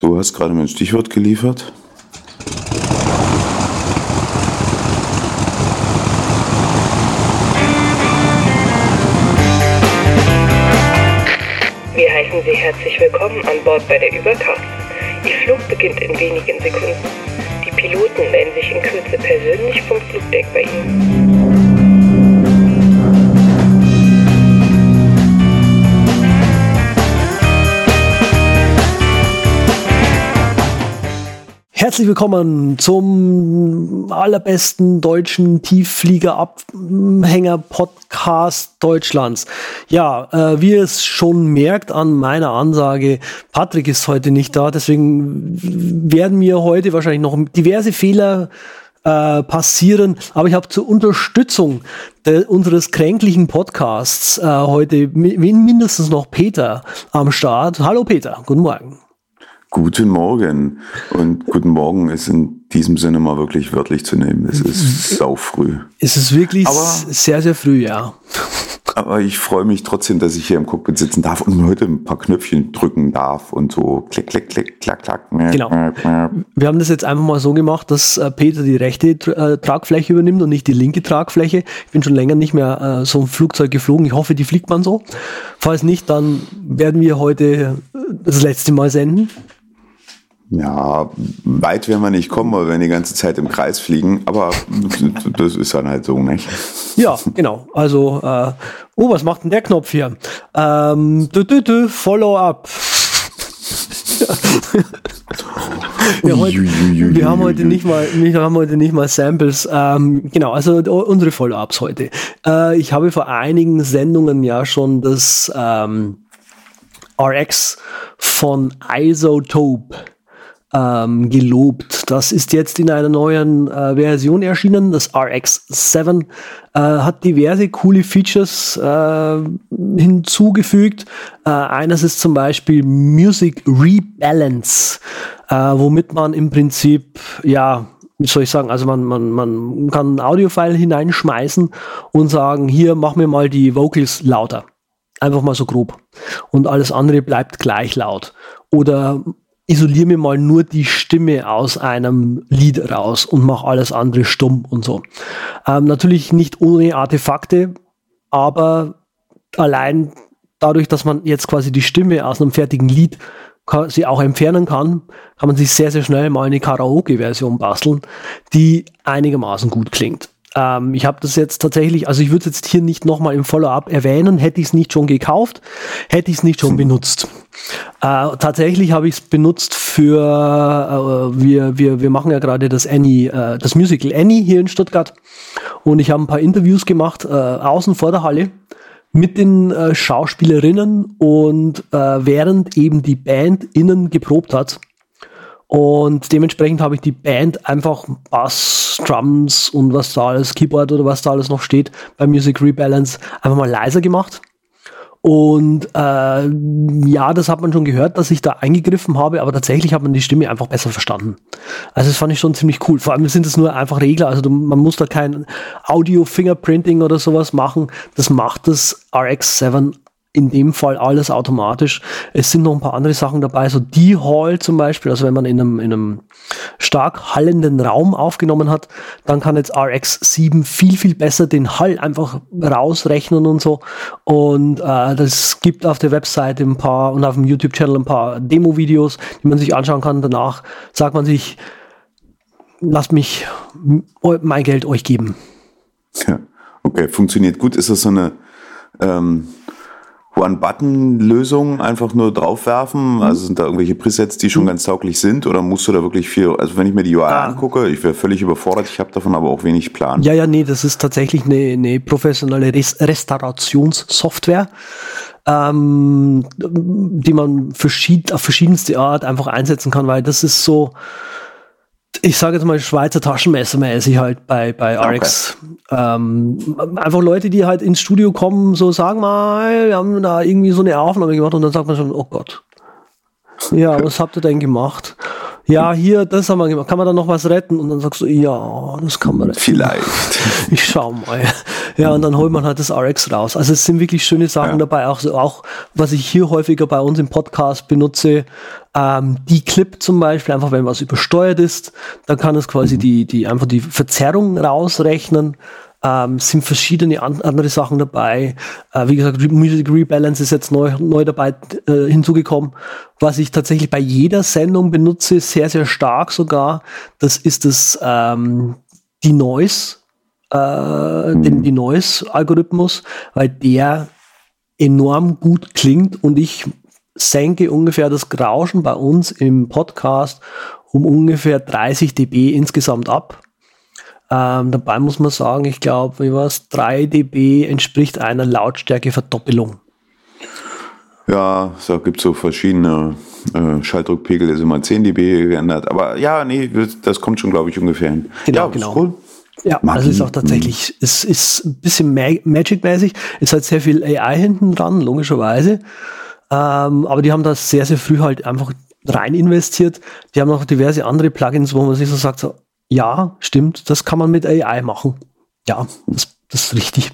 Du hast gerade mein Stichwort geliefert. Wir heißen Sie herzlich willkommen an Bord bei der Überkraft. Ihr Flug beginnt in wenigen Sekunden. Die Piloten melden sich in Kürze persönlich vom Flugdeck bei Ihnen. Herzlich willkommen zum allerbesten deutschen Tiefflieger-Abhänger-Podcast Deutschlands. Ja, äh, wie ihr es schon merkt an meiner Ansage, Patrick ist heute nicht da, deswegen werden mir heute wahrscheinlich noch diverse Fehler äh, passieren, aber ich habe zur Unterstützung unseres kränklichen Podcasts äh, heute mi mindestens noch Peter am Start. Hallo Peter, guten Morgen. Guten Morgen. Und guten Morgen ist in diesem Sinne mal wirklich wörtlich zu nehmen. Es ist sau früh. Es ist wirklich Aber- sehr, sehr früh, ja. Aber ich freue mich trotzdem, dass ich hier im Cockpit sitzen darf und heute ein paar Knöpfchen drücken darf und so klick, klick, klick, klack, klack. Genau. Wir haben das jetzt einfach mal so gemacht, dass äh, Peter die rechte äh, Tragfläche übernimmt und nicht die linke Tragfläche. Ich bin schon länger nicht mehr äh, so ein Flugzeug geflogen. Ich hoffe, die fliegt man so. Falls nicht, dann werden wir heute das letzte Mal senden. Ja, weit werden wir nicht kommen, weil wir die ganze Zeit im Kreis fliegen. Aber das ist dann halt so, nicht? Ja, genau. Also, äh, oh, was macht denn der Knopf hier? Ähm, dü, dü, dü, Follow up. wir, haben heute, wir haben heute nicht mal, wir haben heute nicht mal Samples. Ähm, genau, also unsere Follow-ups heute. Äh, ich habe vor einigen Sendungen ja schon das ähm, RX von Isotope ähm, gelobt. Das ist jetzt in einer neuen äh, Version erschienen. Das RX7 äh, hat diverse coole Features äh, hinzugefügt. Äh, eines ist zum Beispiel Music Rebalance, äh, womit man im Prinzip ja wie soll ich sagen, also man, man, man kann ein Audiofile hineinschmeißen und sagen, hier mach mir mal die Vocals lauter. Einfach mal so grob. Und alles andere bleibt gleich laut. Oder isoliere mir mal nur die Stimme aus einem Lied raus und mach alles andere stumm und so. Ähm, natürlich nicht ohne Artefakte, aber allein dadurch, dass man jetzt quasi die Stimme aus einem fertigen Lied sie auch entfernen kann, kann man sich sehr, sehr schnell mal eine Karaoke-Version basteln, die einigermaßen gut klingt. Ähm, ich habe das jetzt tatsächlich, also ich würde jetzt hier nicht nochmal im Follow-up erwähnen, hätte ich es nicht schon gekauft, hätte ich es nicht schon benutzt. Äh, tatsächlich habe ich es benutzt für, äh, wir, wir, wir machen ja gerade das Annie, äh, das Musical Annie hier in Stuttgart und ich habe ein paar Interviews gemacht, äh, außen vor der Halle mit den äh, Schauspielerinnen und äh, während eben die Band innen geprobt hat. Und dementsprechend habe ich die Band einfach Bass, Drums und was da alles, Keyboard oder was da alles noch steht bei Music Rebalance einfach mal leiser gemacht. Und äh, ja, das hat man schon gehört, dass ich da eingegriffen habe, aber tatsächlich hat man die Stimme einfach besser verstanden. Also das fand ich schon ziemlich cool. Vor allem sind es nur einfach Regler, also du, man muss da kein Audio-Fingerprinting oder sowas machen. Das macht das RX7 in dem Fall alles automatisch. Es sind noch ein paar andere Sachen dabei, so die Hall zum Beispiel, also wenn man in einem, in einem stark hallenden Raum aufgenommen hat, dann kann jetzt RX7 viel, viel besser den Hall einfach rausrechnen und so. Und äh, das gibt auf der Webseite ein paar und auf dem YouTube-Channel ein paar Demo-Videos, die man sich anschauen kann. Danach sagt man sich, lasst mich mein Geld euch geben. Ja. Okay, funktioniert gut. Ist das so eine ähm, One-Button-Lösung? Einfach nur draufwerfen? Also sind da irgendwelche Presets, die schon ganz tauglich sind? Oder musst du da wirklich viel, also wenn ich mir die UI Ah. angucke, ich wäre völlig überfordert, ich habe davon aber auch wenig Plan. Ja, ja, nee, das ist tatsächlich eine, eine professionelle Res Restaurationssoftware, ähm, die man verschied auf verschiedenste Art einfach einsetzen kann, weil das ist so, ich sage jetzt mal Schweizer Taschenmessermäßig halt bei, bei Okay. RX. Ähm, einfach Leute, die halt ins Studio kommen, so sagen mal, wir haben da irgendwie so eine Aufnahme gemacht und dann sagt man schon, oh Gott. Ja, was habt ihr denn gemacht? Ja, hier, das haben wir gemacht, kann man da noch was retten? Und dann sagst du, ja, das kann man retten. Vielleicht. Ich schau mal. Ja, und dann holt man halt das RX raus. Also es sind wirklich schöne Sachen ja. dabei, auch, so, auch was ich hier häufiger bei uns im Podcast benutze, ähm, die Clip zum Beispiel, einfach wenn was übersteuert ist, dann kann es quasi mhm. die, die, einfach die Verzerrung rausrechnen ähm, sind verschiedene an, andere Sachen dabei. Äh, wie gesagt, Music Rebalance ist jetzt neu, neu dabei äh, hinzugekommen. Was ich tatsächlich bei jeder Sendung benutze, sehr, sehr stark sogar, das ist das ähm, die Noise, äh, den die Noise-Algorithmus, weil der enorm gut klingt und ich senke ungefähr das Rauschen bei uns im Podcast um ungefähr 30 dB insgesamt ab. Ähm, dabei muss man sagen, ich glaube, wie was 3 dB entspricht einer Lautstärkeverdoppelung. Ja, da gibt es so verschiedene äh, Schalldruckpegel, ist immer 10 dB geändert. Aber ja, nee, das kommt schon, glaube ich, ungefähr hin. Genau, ja, genau. Cool. Ja, Mag also ist auch tatsächlich, es ist ein bisschen Magic-mäßig. Es hat sehr viel AI hinten dran, logischerweise. Ähm, aber die haben da sehr, sehr früh halt einfach rein investiert. Die haben noch diverse andere Plugins, wo man sich so sagt, so, ja, stimmt, das kann man mit AI machen. Ja, das, das ist richtig.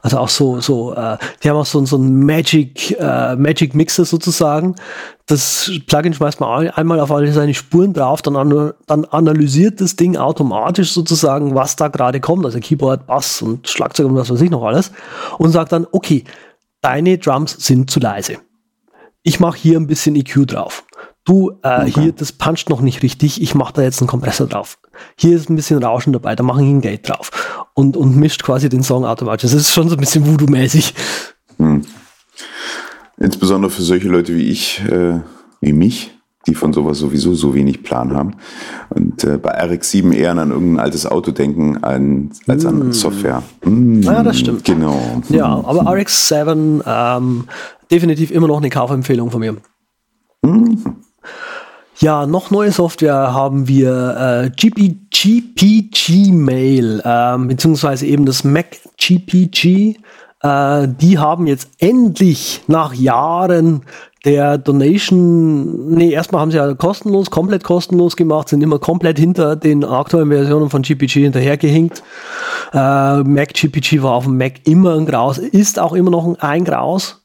Also auch so, so, äh, die haben auch so, so ein Magic, äh, Magic Mixer sozusagen. Das Plugin schmeißt man einmal auf alle seine Spuren drauf, dann, an, dann analysiert das Ding automatisch sozusagen, was da gerade kommt, also Keyboard, Bass und Schlagzeug und was weiß ich noch alles, und sagt dann, okay, deine Drums sind zu leise. Ich mache hier ein bisschen EQ drauf. Du, äh, okay. hier, das puncht noch nicht richtig, ich mache da jetzt einen Kompressor drauf hier ist ein bisschen Rauschen dabei, da mache ich ein Gate drauf und, und mischt quasi den Song automatisch. Das ist schon so ein bisschen Voodoo-mäßig. Hm. Insbesondere für solche Leute wie ich, äh, wie mich, die von sowas sowieso so wenig Plan haben. Und äh, bei RX7 eher an irgendein altes Auto denken an, als an mm. Software. Mm, ja, das stimmt. Genau. Ja, aber RX7 ähm, definitiv immer noch eine Kaufempfehlung von mir. Mm. Ja, noch neue Software haben wir äh, GP, GPG Mail, äh, beziehungsweise eben das Mac GPG. Äh, die haben jetzt endlich nach Jahren der Donation, nee, erstmal haben sie ja kostenlos, komplett kostenlos gemacht, sind immer komplett hinter den aktuellen Versionen von GPG hinterhergehinkt. Äh, Mac GPG war auf dem Mac immer ein Graus, ist auch immer noch ein Graus.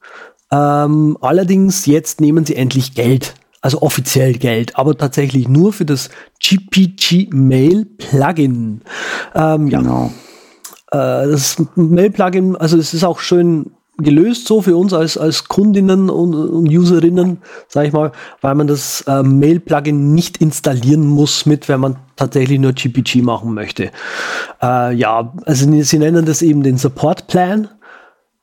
Ähm, allerdings jetzt nehmen sie endlich Geld also offiziell Geld, aber tatsächlich nur für das GPG Mail Plugin. Ähm, ja. Genau. Äh, das Mail Plugin, also es ist auch schön gelöst so für uns als, als Kundinnen und, und Userinnen, sage ich mal, weil man das äh, Mail-Plugin nicht installieren muss mit, wenn man tatsächlich nur GPG machen möchte. Äh, ja, also sie nennen das eben den Support-Plan.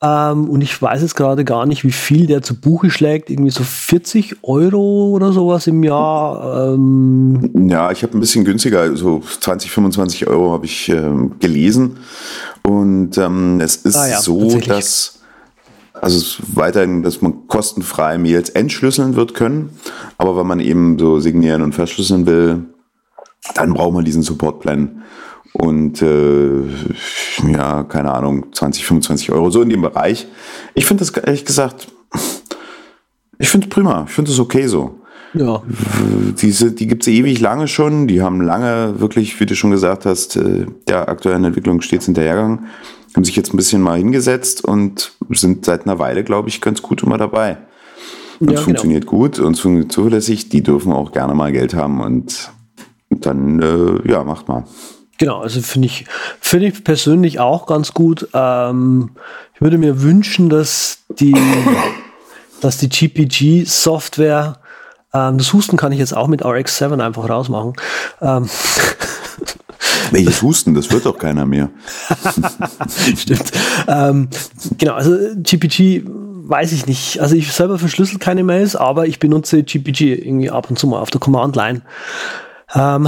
Ähm, und ich weiß jetzt gerade gar nicht, wie viel der zu Buche schlägt. Irgendwie so 40 Euro oder sowas im Jahr. Ähm ja, ich habe ein bisschen günstiger, so 20, 25 Euro habe ich ähm, gelesen. Und ähm, es ist ah, ja, so, dass also es weiterhin, dass man kostenfrei Mails entschlüsseln wird können. Aber wenn man eben so signieren und verschlüsseln will, dann braucht man diesen Support-Plan und äh, ja, keine Ahnung, 20, 25 Euro, so in dem Bereich. Ich finde das ehrlich gesagt, ich finde es prima, ich finde es okay so. Ja. Diese, die gibt es ewig lange schon, die haben lange wirklich, wie du schon gesagt hast, äh, der aktuellen Entwicklung stets hinterhergegangen, haben sich jetzt ein bisschen mal hingesetzt und sind seit einer Weile, glaube ich, ganz gut immer dabei. Und ja, es genau. funktioniert genau. gut und es funktioniert zuverlässig, die dürfen auch gerne mal Geld haben und dann, äh, ja, macht mal. Genau, also finde ich, finde ich persönlich auch ganz gut. Ähm, ich würde mir wünschen, dass die, dass die GPG-Software, ähm, das Husten kann ich jetzt auch mit RX7 einfach rausmachen. Ähm, Welches Husten? Das wird doch keiner mehr. Stimmt. Ähm, genau, also GPG weiß ich nicht. Also ich selber verschlüssel keine Mails, aber ich benutze GPG irgendwie ab und zu mal auf der Command-Line. Ähm,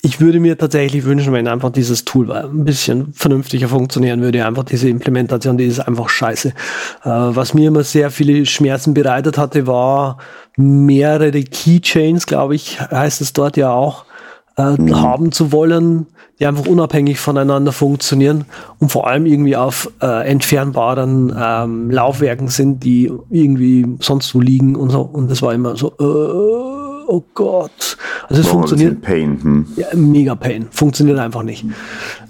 ich würde mir tatsächlich wünschen, wenn einfach dieses Tool ein bisschen vernünftiger funktionieren würde. Einfach diese Implementation, die ist einfach scheiße. Äh, was mir immer sehr viele Schmerzen bereitet hatte, war mehrere Keychains, glaube ich, heißt es dort ja auch, äh, mhm. haben zu wollen, die einfach unabhängig voneinander funktionieren und vor allem irgendwie auf äh, entfernbaren ähm, Laufwerken sind, die irgendwie sonst wo liegen und so. Und das war immer so, äh, oh Gott. Also es oh, funktioniert. Pain. Hm. Ja, mega Pain. Funktioniert einfach nicht. Hm.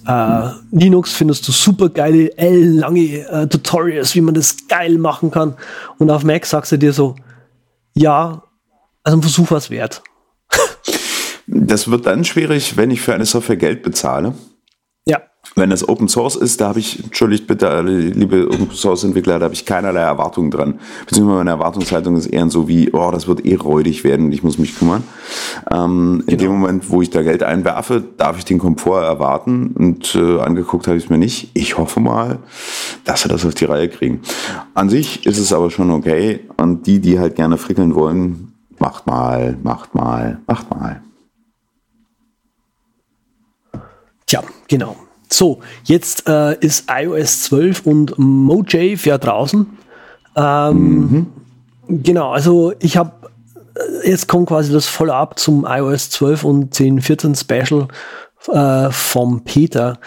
Äh, Linux findest du super geile, lange äh, Tutorials, wie man das geil machen kann. Und auf Mac sagst du dir so, ja, also ein Versuch was wert. das wird dann schwierig, wenn ich für eine Software Geld bezahle. Wenn das Open Source ist, da habe ich, entschuldigt bitte, liebe Open Source Entwickler, da habe ich keinerlei Erwartungen dran. Beziehungsweise meine Erwartungshaltung ist eher so wie, oh, das wird eh räudig werden und ich muss mich kümmern. Ähm, genau. In dem genau. Moment, wo ich da Geld einwerfe, darf ich den Komfort erwarten und äh, angeguckt habe ich es mir nicht. Ich hoffe mal, dass wir das auf die Reihe kriegen. An sich ist es aber schon okay und die, die halt gerne frickeln wollen, macht mal, macht mal, macht mal. Tja, genau. So, jetzt äh, ist iOS 12 und Mojave ja draußen. Ähm, mhm. Genau, also ich habe, äh, jetzt kommt quasi das Follow-up zum iOS 12 und 10.14 Special äh, vom Peter.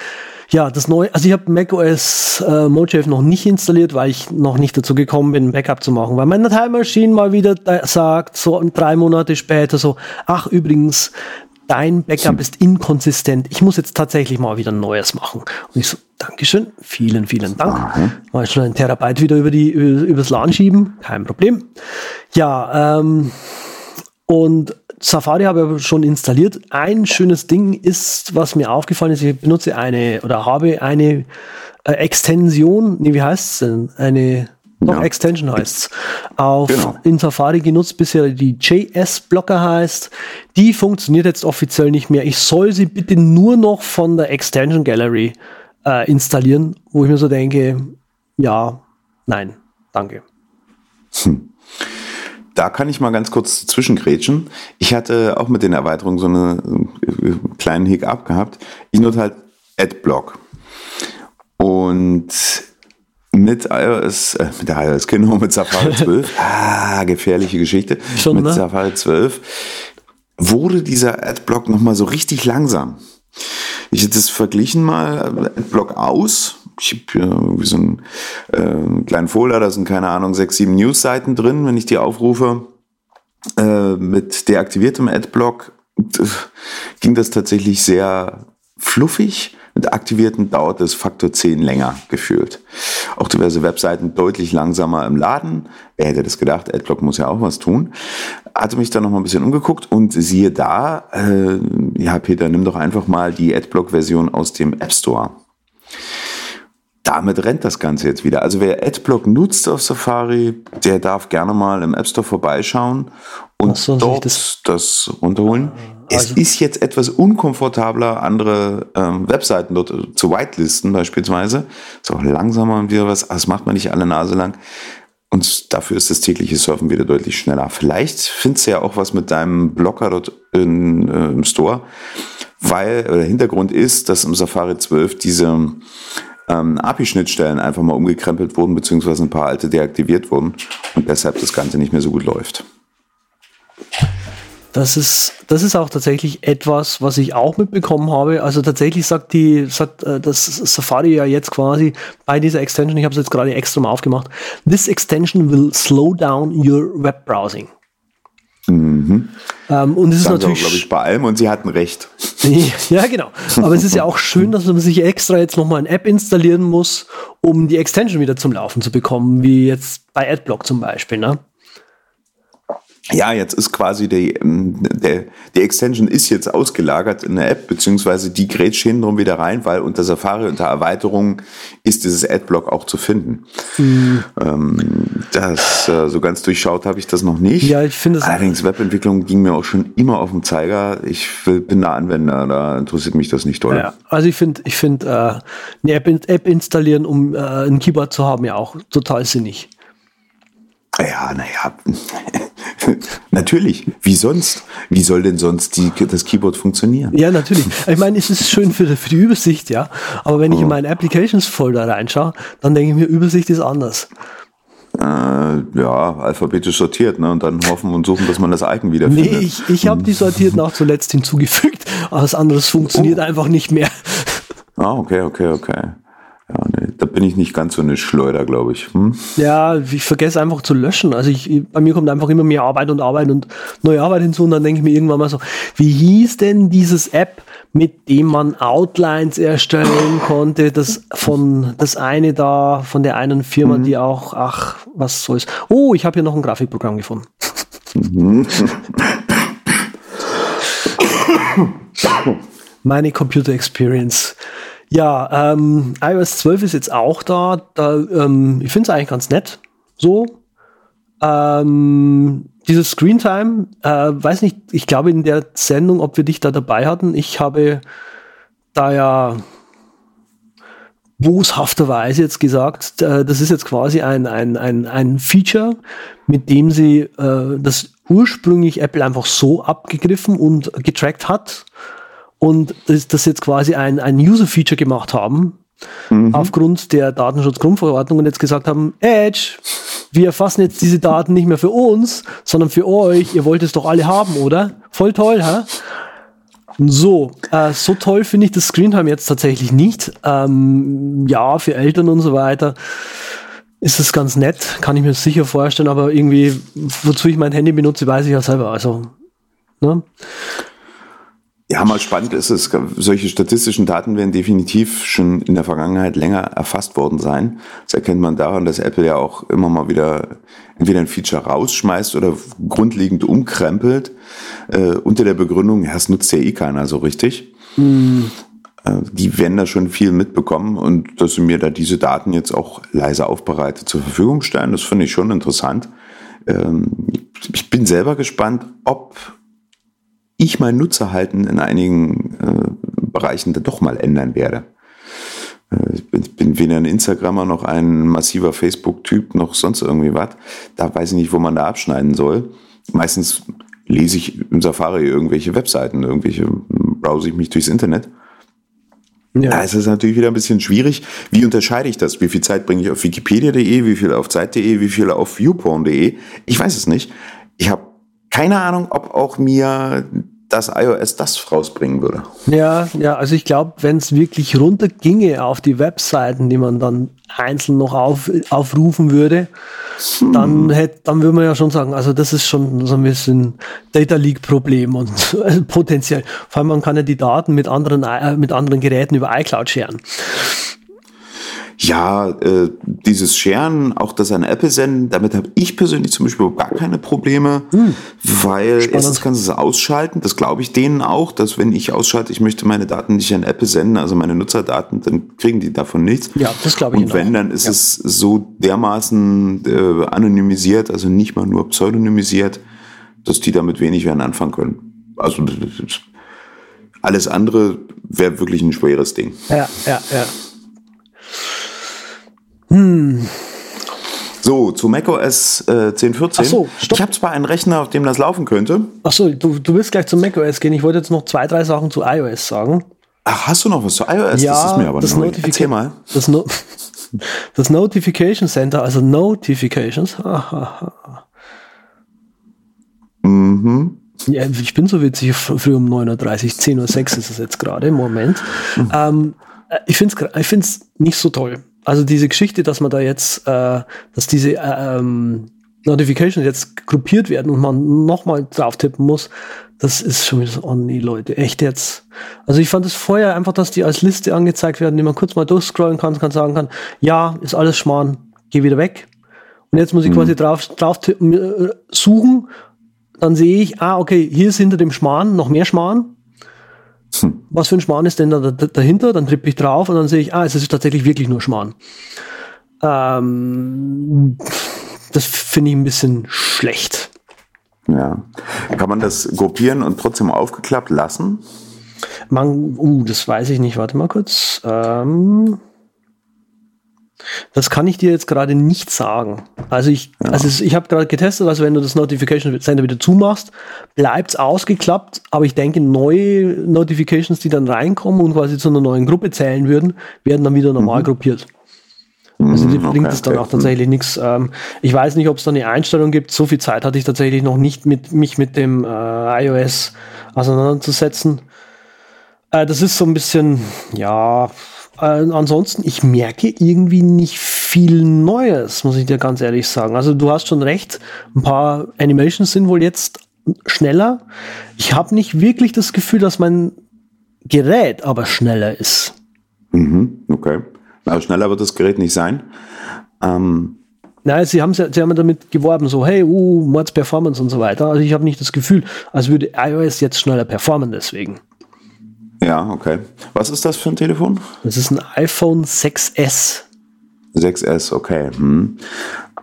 Ja, das neue, also ich habe macOS äh, Mojave noch nicht installiert, weil ich noch nicht dazu gekommen bin, ein Backup zu machen, weil meine Time Machine mal wieder sagt, so drei Monate später so, ach übrigens, dein Backup ist inkonsistent. Ich muss jetzt tatsächlich mal wieder ein neues machen. Und ich so, Dankeschön, vielen, vielen Dank. Mal schon ein Terabyte wieder über die, über, übers LAN schieben, kein Problem. Ja, ähm, und Safari habe ich schon installiert. Ein schönes Ding ist, was mir aufgefallen ist, ich benutze eine oder habe eine äh, Extension, nee, wie heißt es denn? Eine doch, ja. Extension heißt's. Auf genau. in Safari genutzt bisher die JS-Blocker heißt. Die funktioniert jetzt offiziell nicht mehr. Ich soll sie bitte nur noch von der Extension Gallery äh, installieren, wo ich mir so denke, ja, nein, danke. Hm. Da kann ich mal ganz kurz zwischengrätschen. Ich hatte auch mit den Erweiterungen so einen äh, kleinen Hiccup gehabt. Ich nutze halt Adblock. Und mit iOS, äh, mit der iOS, genau, mit Safari 12, ah, gefährliche Geschichte, Schon, mit ne? Safari 12, wurde dieser Adblock nochmal so richtig langsam. Ich hätte es verglichen mal, Adblock aus, ich habe hier irgendwie so einen äh, kleinen Folder, da sind keine Ahnung, sechs, sieben News-Seiten drin, wenn ich die aufrufe. Äh, mit deaktiviertem Adblock äh, ging das tatsächlich sehr fluffig mit aktivierten dauert es Faktor 10 länger gefühlt. Auch diverse Webseiten deutlich langsamer im Laden. Wer hätte das gedacht? Adblock muss ja auch was tun. Hatte mich dann noch mal ein bisschen umgeguckt und siehe da, äh, ja Peter, nimm doch einfach mal die Adblock-Version aus dem App Store. Damit rennt das Ganze jetzt wieder. Also wer Adblock nutzt auf Safari, der darf gerne mal im App Store vorbeischauen und dort das, das runterholen. Also, es ist jetzt etwas unkomfortabler, andere ähm, Webseiten dort äh, zu whitelisten beispielsweise. Ist auch langsamer und wieder was. Das macht man nicht alle Nase lang. Und dafür ist das tägliche Surfen wieder deutlich schneller. Vielleicht findest du ja auch was mit deinem Blocker dort in, äh, im Store, weil der Hintergrund ist, dass im Safari 12 diese ähm, API-Schnittstellen einfach mal umgekrempelt wurden, beziehungsweise ein paar alte deaktiviert wurden und deshalb das Ganze nicht mehr so gut läuft. Das ist, das ist auch tatsächlich etwas, was ich auch mitbekommen habe. Also tatsächlich sagt die, sagt äh, das Safari ja jetzt quasi bei dieser Extension, ich habe es jetzt gerade extra mal aufgemacht, this extension will slow down your web browsing. Mhm. Ähm, und es ist natürlich, glaube ich, bei allem und sie hatten recht. ja, genau. Aber es ist ja auch schön, dass man sich extra jetzt nochmal eine App installieren muss, um die Extension wieder zum Laufen zu bekommen, wie jetzt bei AdBlock zum Beispiel. Ne? Ja, jetzt ist quasi die, ähm, der, die Extension ist jetzt ausgelagert in der App, beziehungsweise die grätscht hintenrum wieder rein, weil unter Safari, unter Erweiterung ist dieses Adblock auch zu finden. Mhm. Ähm, das, äh, so ganz durchschaut habe ich das noch nicht. Ja, ich finde es. Allerdings Webentwicklung ging mir auch schon immer auf den Zeiger. Ich bin da Anwender, da interessiert mich das nicht doll. Ja, also ich finde, ich finde, äh, eine App, App installieren, um äh, ein Keyboard zu haben, ja auch total sinnig. Ja, naja. natürlich. Wie sonst? Wie soll denn sonst die, das Keyboard funktionieren? Ja, natürlich. Ich meine, es ist schön für, für die Übersicht, ja. Aber wenn ich in meinen Applications-Folder reinschaue, dann denke ich mir, Übersicht ist anders. Äh, ja, alphabetisch sortiert, ne? Und dann hoffen und suchen, dass man das Icon wiederfindet. Nee, ich, ich habe die sortiert nach zuletzt hinzugefügt. Aber das andere funktioniert oh. einfach nicht mehr. Ah, okay, okay, okay. Da bin ich nicht ganz so eine Schleuder, glaube ich. Hm? Ja, ich vergesse einfach zu löschen. Also ich, bei mir kommt einfach immer mehr Arbeit und Arbeit und neue Arbeit hinzu und dann denke ich mir irgendwann mal so, wie hieß denn dieses App, mit dem man Outlines erstellen konnte, das von das eine da von der einen Firma, mhm. die auch, ach, was soll's. Oh, ich habe hier noch ein Grafikprogramm gefunden. Mhm. Meine Computer Experience. Ja, ähm, iOS 12 ist jetzt auch da. da ähm, ich finde es eigentlich ganz nett. So. Ähm, dieses Screentime, äh, weiß nicht, ich glaube in der Sendung, ob wir dich da dabei hatten. Ich habe da ja boshafterweise jetzt gesagt, äh, das ist jetzt quasi ein, ein, ein, ein Feature, mit dem sie äh, das ursprünglich Apple einfach so abgegriffen und getrackt hat und das, das jetzt quasi ein, ein User-Feature gemacht haben, mhm. aufgrund der Datenschutzgrundverordnung und jetzt gesagt haben, Edge, wir erfassen jetzt diese Daten nicht mehr für uns, sondern für euch. Ihr wollt es doch alle haben, oder? Voll toll, hä? So, äh, so toll finde ich das Screentime jetzt tatsächlich nicht. Ähm, ja, für Eltern und so weiter ist es ganz nett, kann ich mir sicher vorstellen, aber irgendwie, wozu ich mein Handy benutze, weiß ich ja selber. Also, ne? Ja, mal spannend ist es, solche statistischen Daten werden definitiv schon in der Vergangenheit länger erfasst worden sein. Das erkennt man daran, dass Apple ja auch immer mal wieder entweder ein Feature rausschmeißt oder grundlegend umkrempelt, äh, unter der Begründung, ja, es nutzt ja eh keiner so richtig. Mm. Äh, die werden da schon viel mitbekommen und dass sie mir da diese Daten jetzt auch leise aufbereitet zur Verfügung stellen, das finde ich schon interessant. Ähm, ich bin selber gespannt, ob ich mein Nutzerhalten in einigen äh, Bereichen dann doch mal ändern werde. Äh, ich bin, bin weder ein Instagrammer noch ein massiver Facebook-Typ noch sonst irgendwie was. Da weiß ich nicht, wo man da abschneiden soll. Meistens lese ich im Safari irgendwelche Webseiten, irgendwelche, browse ich mich durchs Internet. Ja. Da ist es natürlich wieder ein bisschen schwierig. Wie unterscheide ich das? Wie viel Zeit bringe ich auf wikipedia.de, wie viel auf Zeit.de, wie viel auf viewporn.de? Ich weiß es nicht. Ich habe keine Ahnung, ob auch mir das iOS das rausbringen würde. Ja, ja, also ich glaube, wenn es wirklich runter ginge auf die Webseiten, die man dann einzeln noch auf, aufrufen würde, hm. dann hätte, dann würde man ja schon sagen, also das ist schon so ein bisschen Data Leak Problem und äh, potenziell. Vor allem man kann ja die Daten mit anderen, äh, mit anderen Geräten über iCloud scheren. Ja, äh, dieses Sharen, auch das an Apple senden, damit habe ich persönlich zum Beispiel gar keine Probleme, hm. weil Spannend. erstens kannst du es ausschalten, das glaube ich denen auch, dass wenn ich ausschalte, ich möchte meine Daten nicht an Apple senden, also meine Nutzerdaten, dann kriegen die davon nichts. Ja, das glaube ich. Und wenn, dann ist ja. es so dermaßen äh, anonymisiert, also nicht mal nur pseudonymisiert, dass die damit wenig werden anfangen können. Also alles andere wäre wirklich ein schweres Ding. Ja, ja, ja. Hm. So, zu macOS äh, 10.14. Ach so, stopp. Ich habe zwar einen Rechner, auf dem das laufen könnte. Ach so, du, du willst gleich zu macOS gehen. Ich wollte jetzt noch zwei, drei Sachen zu iOS sagen. Ach, hast du noch was zu iOS? Ja, das ist mir aber das neu. Erzähl mal. Das, no das Notification Center, also Notifications. mhm. Ja, ich bin so witzig, früh um 9.30 Uhr, 10.06 Uhr ist es jetzt gerade im Moment. Mhm. Ähm, äh, ich finde es ich find's nicht so toll also diese Geschichte, dass man da jetzt, äh, dass diese äh, ähm, Notifications jetzt gruppiert werden und man nochmal drauf tippen muss, das ist schon wieder so, oh nee, Leute, echt jetzt. Also ich fand es vorher einfach, dass die als Liste angezeigt werden, die man kurz mal durchscrollen kann, kann sagen kann, ja, ist alles Schmarrn, geh wieder weg. Und jetzt muss ich mhm. quasi drauf, drauf tippen, äh, suchen, dann sehe ich, ah, okay, hier ist hinter dem Schmarrn noch mehr Schmarrn hm. Was für ein Schmarrn ist denn da, da, dahinter? Dann trippe ich drauf und dann sehe ich, ah, es ist tatsächlich wirklich nur Schmarrn. Ähm, das finde ich ein bisschen schlecht. Ja. Kann man das gruppieren und trotzdem aufgeklappt lassen? Man, uh, das weiß ich nicht. Warte mal kurz. Ähm, das kann ich dir jetzt gerade nicht sagen. Also ich, ja. also ich habe gerade getestet, also wenn du das Notification Center wieder zumachst, bleibt es ausgeklappt, aber ich denke, neue Notifications, die dann reinkommen und quasi zu einer neuen Gruppe zählen würden, werden dann wieder normal mhm. gruppiert. Also die bringt okay, es dann okay. auch tatsächlich nichts. Ähm, ich weiß nicht, ob es da eine Einstellung gibt. So viel Zeit hatte ich tatsächlich noch nicht, mit, mich mit dem äh, iOS auseinanderzusetzen. Äh, das ist so ein bisschen, ja, äh, ansonsten, ich merke irgendwie nicht viel Neues, muss ich dir ganz ehrlich sagen. Also du hast schon recht, ein paar Animations sind wohl jetzt schneller. Ich habe nicht wirklich das Gefühl, dass mein Gerät aber schneller ist. Mhm, okay. Aber schneller wird das Gerät nicht sein. Ähm, Nein, sie haben, sie haben damit geworben, so, hey, uh, Mods Performance und so weiter. Also ich habe nicht das Gefühl, als würde iOS jetzt schneller performen deswegen. Ja, okay. Was ist das für ein Telefon? Das ist ein iPhone 6S. 6S, okay. Hm.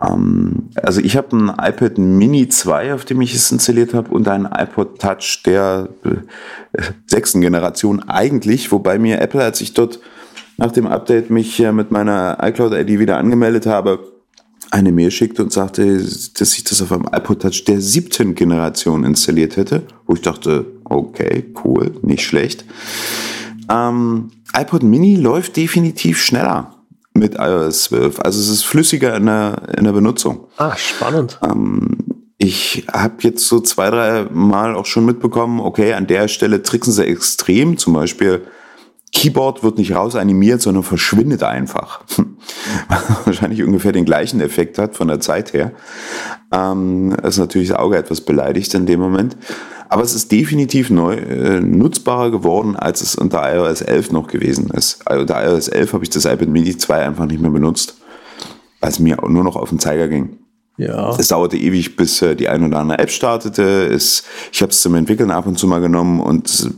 Ähm, also ich habe ein iPad Mini 2, auf dem ich es installiert habe, und ein iPod Touch der äh, sechsten Generation eigentlich, wobei mir Apple, als ich dort nach dem Update mich äh, mit meiner iCloud-ID wieder angemeldet habe, eine Mail schickte und sagte, dass ich das auf einem iPod Touch der siebten Generation installiert hätte, wo ich dachte, okay, cool, nicht schlecht. Ähm, iPod Mini läuft definitiv schneller mit iOS 12. Also es ist flüssiger in der, in der Benutzung. Ah, spannend. Ähm, ich habe jetzt so zwei, drei Mal auch schon mitbekommen, okay, an der Stelle tricksen sie extrem. Zum Beispiel Keyboard wird nicht rausanimiert, sondern verschwindet einfach. Wahrscheinlich ungefähr den gleichen Effekt hat von der Zeit her. Ähm, ist natürlich das Auge etwas beleidigt in dem Moment. Aber es ist definitiv neu, äh, nutzbarer geworden, als es unter iOS 11 noch gewesen ist. Also unter iOS 11 habe ich das iPad Mini 2 einfach nicht mehr benutzt, weil es mir nur noch auf den Zeiger ging. Ja. Es dauerte ewig, bis äh, die ein oder andere App startete. Es, ich habe es zum Entwickeln ab und zu mal genommen und es,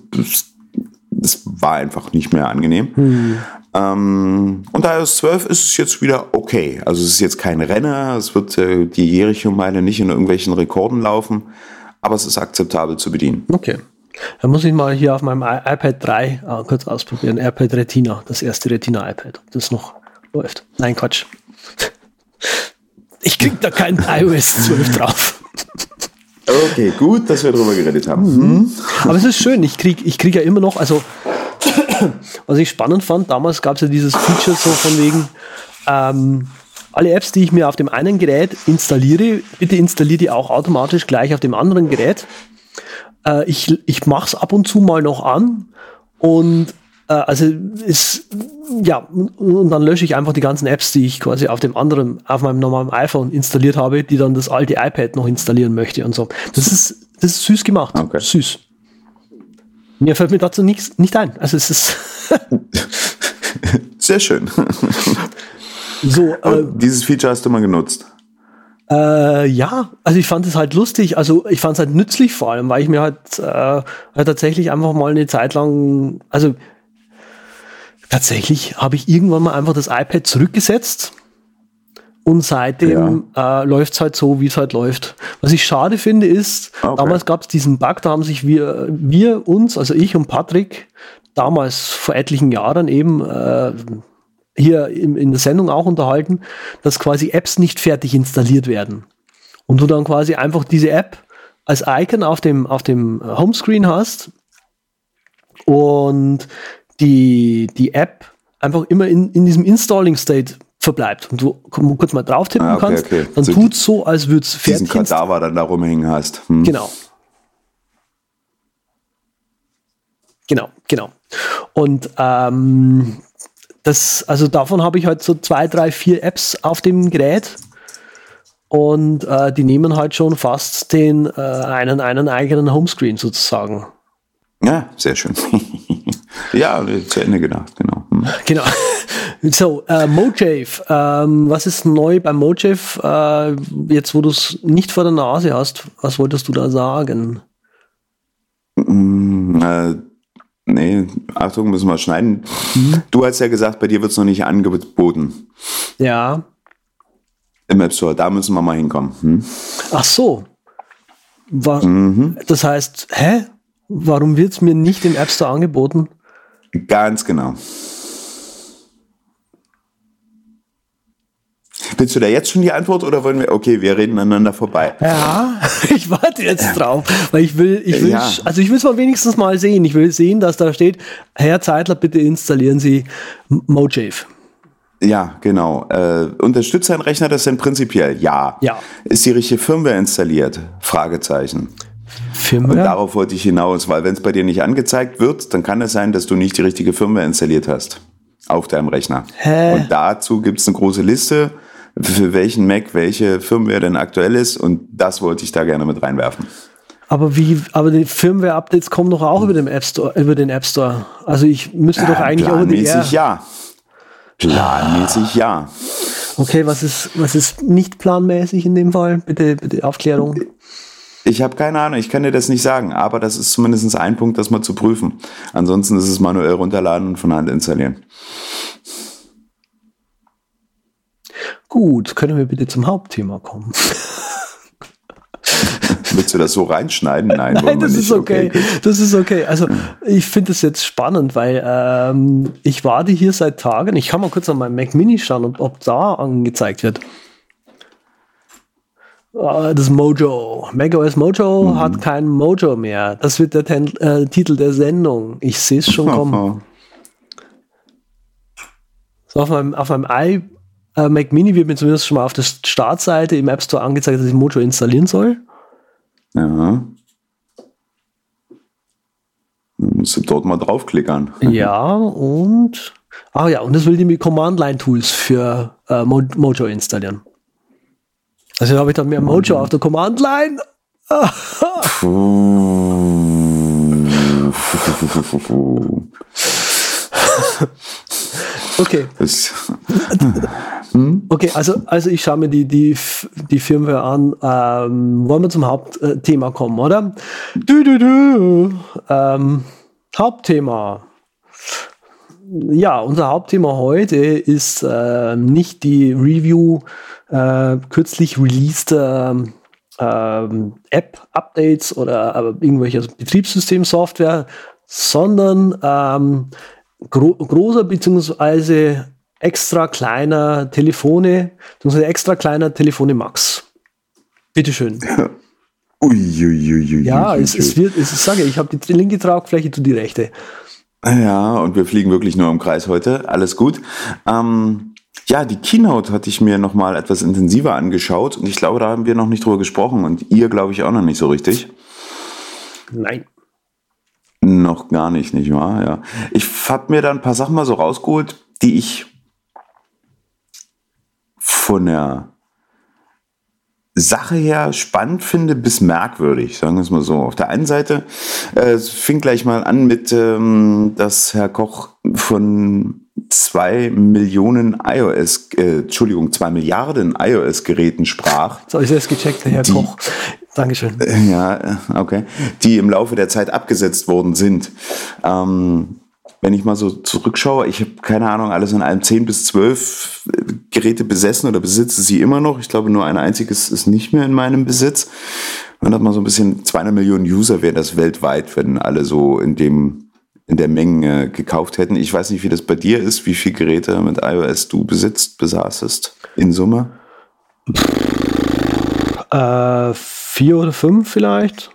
es war einfach nicht mehr angenehm. Hm. Ähm, und iOS 12 ist es jetzt wieder okay. Also es ist jetzt kein Renner, es wird äh, die Jericho-Meile nicht in irgendwelchen Rekorden laufen, aber es ist akzeptabel zu bedienen. Okay. Dann muss ich mal hier auf meinem iPad 3 äh, kurz ausprobieren. iPad Retina, das erste Retina-iPad, ob das noch läuft. Nein, Quatsch. Ich krieg da kein iOS 12 drauf. Okay, gut, dass wir darüber geredet haben. Mhm. Aber es ist schön, ich krieg, ich krieg ja immer noch, also was ich spannend fand, damals gab es ja dieses Feature so von wegen, ähm, alle Apps, die ich mir auf dem einen Gerät installiere, bitte installiere die auch automatisch gleich auf dem anderen Gerät. Äh, ich ich mache es ab und zu mal noch an und äh, also ist ja und dann lösche ich einfach die ganzen Apps, die ich quasi auf dem anderen, auf meinem normalen iPhone installiert habe, die dann das alte iPad noch installieren möchte und so. Das ist das ist süß gemacht, okay. süß. Mir fällt mir dazu nichts nicht ein. Also es ist sehr schön. So, äh, dieses Feature hast du mal genutzt? Äh, ja, also ich fand es halt lustig, also ich fand es halt nützlich vor allem, weil ich mir halt, äh, halt tatsächlich einfach mal eine Zeit lang, also tatsächlich habe ich irgendwann mal einfach das iPad zurückgesetzt und seitdem ja. äh, läuft es halt so, wie es halt läuft. Was ich schade finde, ist, okay. damals gab es diesen Bug, da haben sich wir, wir uns, also ich und Patrick, damals vor etlichen Jahren eben, äh, hier in, in der Sendung auch unterhalten, dass quasi Apps nicht fertig installiert werden. Und du dann quasi einfach diese App als Icon auf dem, auf dem Homescreen hast und die, die App einfach immer in, in diesem Installing State verbleibt und du kurz mal drauf tippen ah, okay, kannst, okay. dann so tut so, als würde es fertig Diesen Kadaver dann da rumhängen hast. Hm. Genau. Genau, genau. Und ähm, das, also davon habe ich halt so zwei, drei, vier Apps auf dem Gerät. Und äh, die nehmen halt schon fast den äh, einen, einen eigenen Homescreen sozusagen. Ja, sehr schön. ja, zu Ende gedacht, genau. Hm. Genau. So, äh, Mojave. Ähm, was ist neu beim Mojave? Äh, jetzt, wo du es nicht vor der Nase hast, was wolltest du da sagen? Mm, äh, Nee, Achtung, müssen wir schneiden. Mhm. Du hast ja gesagt, bei dir wird es noch nicht angeboten. Ja. Im App Store, da müssen wir mal hinkommen. Hm? Ach so. War, mhm. Das heißt, hä? Warum wird es mir nicht im App Store angeboten? Ganz genau. Willst du da jetzt schon die Antwort oder wollen wir, okay, wir reden aneinander vorbei? Ja, ich warte jetzt drauf, weil ich will, ich will, ja. also ich will es mal wenigstens mal sehen. Ich will sehen, dass da steht, Herr Zeitler, bitte installieren Sie Mojave. Ja, genau. Äh, unterstützt ein Rechner das denn prinzipiell? Ja. Ja. Ist die richtige Firmware installiert? Fragezeichen. Firmware? Und darauf wollte ich hinaus, weil wenn es bei dir nicht angezeigt wird, dann kann es sein, dass du nicht die richtige Firmware installiert hast. auf deinem Rechner. Hä? Und dazu gibt es eine große Liste, für welchen Mac welche Firmware denn aktuell ist. Und das wollte ich da gerne mit reinwerfen. Aber wie, aber die Firmware-Updates kommen doch auch über den App Store, über den App Store. Also ich müsste ja, doch eigentlich auch die ja. Planmäßig ja. Okay, was ist, was ist nicht planmäßig in dem Fall? Bitte, bitte Aufklärung. Ich habe keine Ahnung, ich kann dir das nicht sagen, aber das ist zumindest ein Punkt, das mal zu prüfen. Ansonsten ist es manuell runterladen und von Hand installieren. Gut, können wir bitte zum Hauptthema kommen? Willst du das so reinschneiden? Nein, Nein das ist okay. okay. Das ist okay. Also ich finde es jetzt spannend, weil ähm, ich warte hier seit Tagen. Ich kann mal kurz an meinem Mac Mini schauen, ob, ob da angezeigt wird. Uh, das Mojo. macOS Mojo mhm. hat kein Mojo mehr. Das wird der Ten äh, Titel der Sendung. Ich sehe es schon kommen. so, auf meinem, auf meinem äh, Mac Mini wird mir zumindest schon mal auf der Startseite im App Store angezeigt, dass ich Mojo installieren soll. Ja. Musst du dort mal draufklickern. Ja, und. Ah ja, und das will die mit Command-Line-Tools für äh, Mojo installieren. Also habe ich dann mehr Mojo auf der Command-Line. okay. Hm? Okay, also, also ich schaue mir die, die, die Firmware an. Ähm, wollen wir zum Hauptthema kommen, oder? Du, du, du. Ähm, Hauptthema. Ja, unser Hauptthema heute ist äh, nicht die Review äh, kürzlich released äh, App-Updates oder irgendwelche Betriebssystem-Software, sondern ähm, gro großer bzw extra kleiner Telefone, beziehungsweise extra kleiner Telefone Max. Bitteschön. Uiuiui. Ja, es, es wird, es, ich sage, ich habe die linke Tragfläche, du die rechte. Ja, und wir fliegen wirklich nur im Kreis heute. Alles gut. Ähm, ja, die Keynote hatte ich mir noch mal etwas intensiver angeschaut und ich glaube, da haben wir noch nicht drüber gesprochen und ihr, glaube ich, auch noch nicht so richtig. Nein. Noch gar nicht, nicht wahr? Ja. Ich habe mir da ein paar Sachen mal so rausgeholt, die ich von der Sache her spannend finde bis merkwürdig, sagen wir es mal so. Auf der einen Seite äh, fing gleich mal an mit, ähm, dass Herr Koch von zwei Millionen iOS, äh, Entschuldigung, zwei Milliarden iOS-Geräten sprach. So, ich es gecheckt, Herr die, Koch. Dankeschön. Ja, okay. Die im Laufe der Zeit abgesetzt worden sind. Ähm, wenn ich mal so zurückschaue, ich habe keine Ahnung, alles in allem 10 bis 12 Geräte besessen oder besitze sie immer noch. Ich glaube, nur ein einziges ist nicht mehr in meinem Besitz. Man hat mal so ein bisschen 200 Millionen User wäre das weltweit, wenn alle so in dem in der Menge gekauft hätten. Ich weiß nicht, wie das bei dir ist, wie viele Geräte mit iOS du besitzt, besaßest in Summe. Äh, vier oder fünf vielleicht.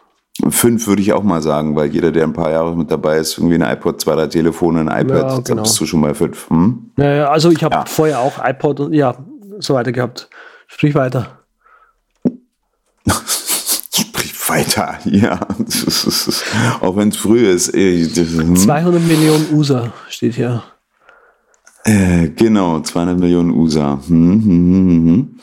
Fünf würde ich auch mal sagen, weil jeder, der ein paar Jahre mit dabei ist, irgendwie ein iPod, zwei, drei Telefone, ein iPad, ja, genau. bist du schon bei fünf. Hm? Ja, also ich habe ja. vorher auch iPod und ja, so weiter gehabt. Sprich weiter. Sprich weiter, ja. auch wenn es früh ist. 200 hm? Millionen User steht hier. Äh, genau, 200 Millionen User. Hm, hm, hm. hm.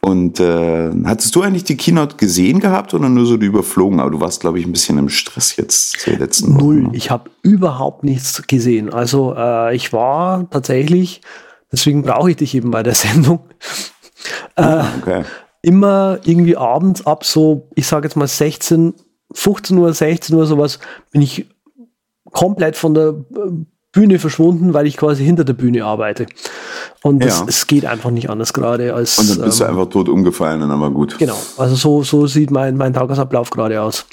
Und äh, hattest du eigentlich die Keynote gesehen gehabt oder nur so die überflogen? Aber du warst, glaube ich, ein bisschen im Stress jetzt die letzten Wochen. Null. Ne? Ich habe überhaupt nichts gesehen. Also äh, ich war tatsächlich, deswegen brauche ich dich eben bei der Sendung. Äh, ah, okay. Immer irgendwie abends ab so, ich sage jetzt mal 16, 15 Uhr, 16 Uhr sowas, bin ich komplett von der äh, Bühne verschwunden, weil ich quasi hinter der Bühne arbeite. Und das, ja. es geht einfach nicht anders gerade als. Und dann bist ähm, du einfach tot umgefallen und dann war gut. Genau. Also so, so sieht mein, mein Tagesablauf gerade aus.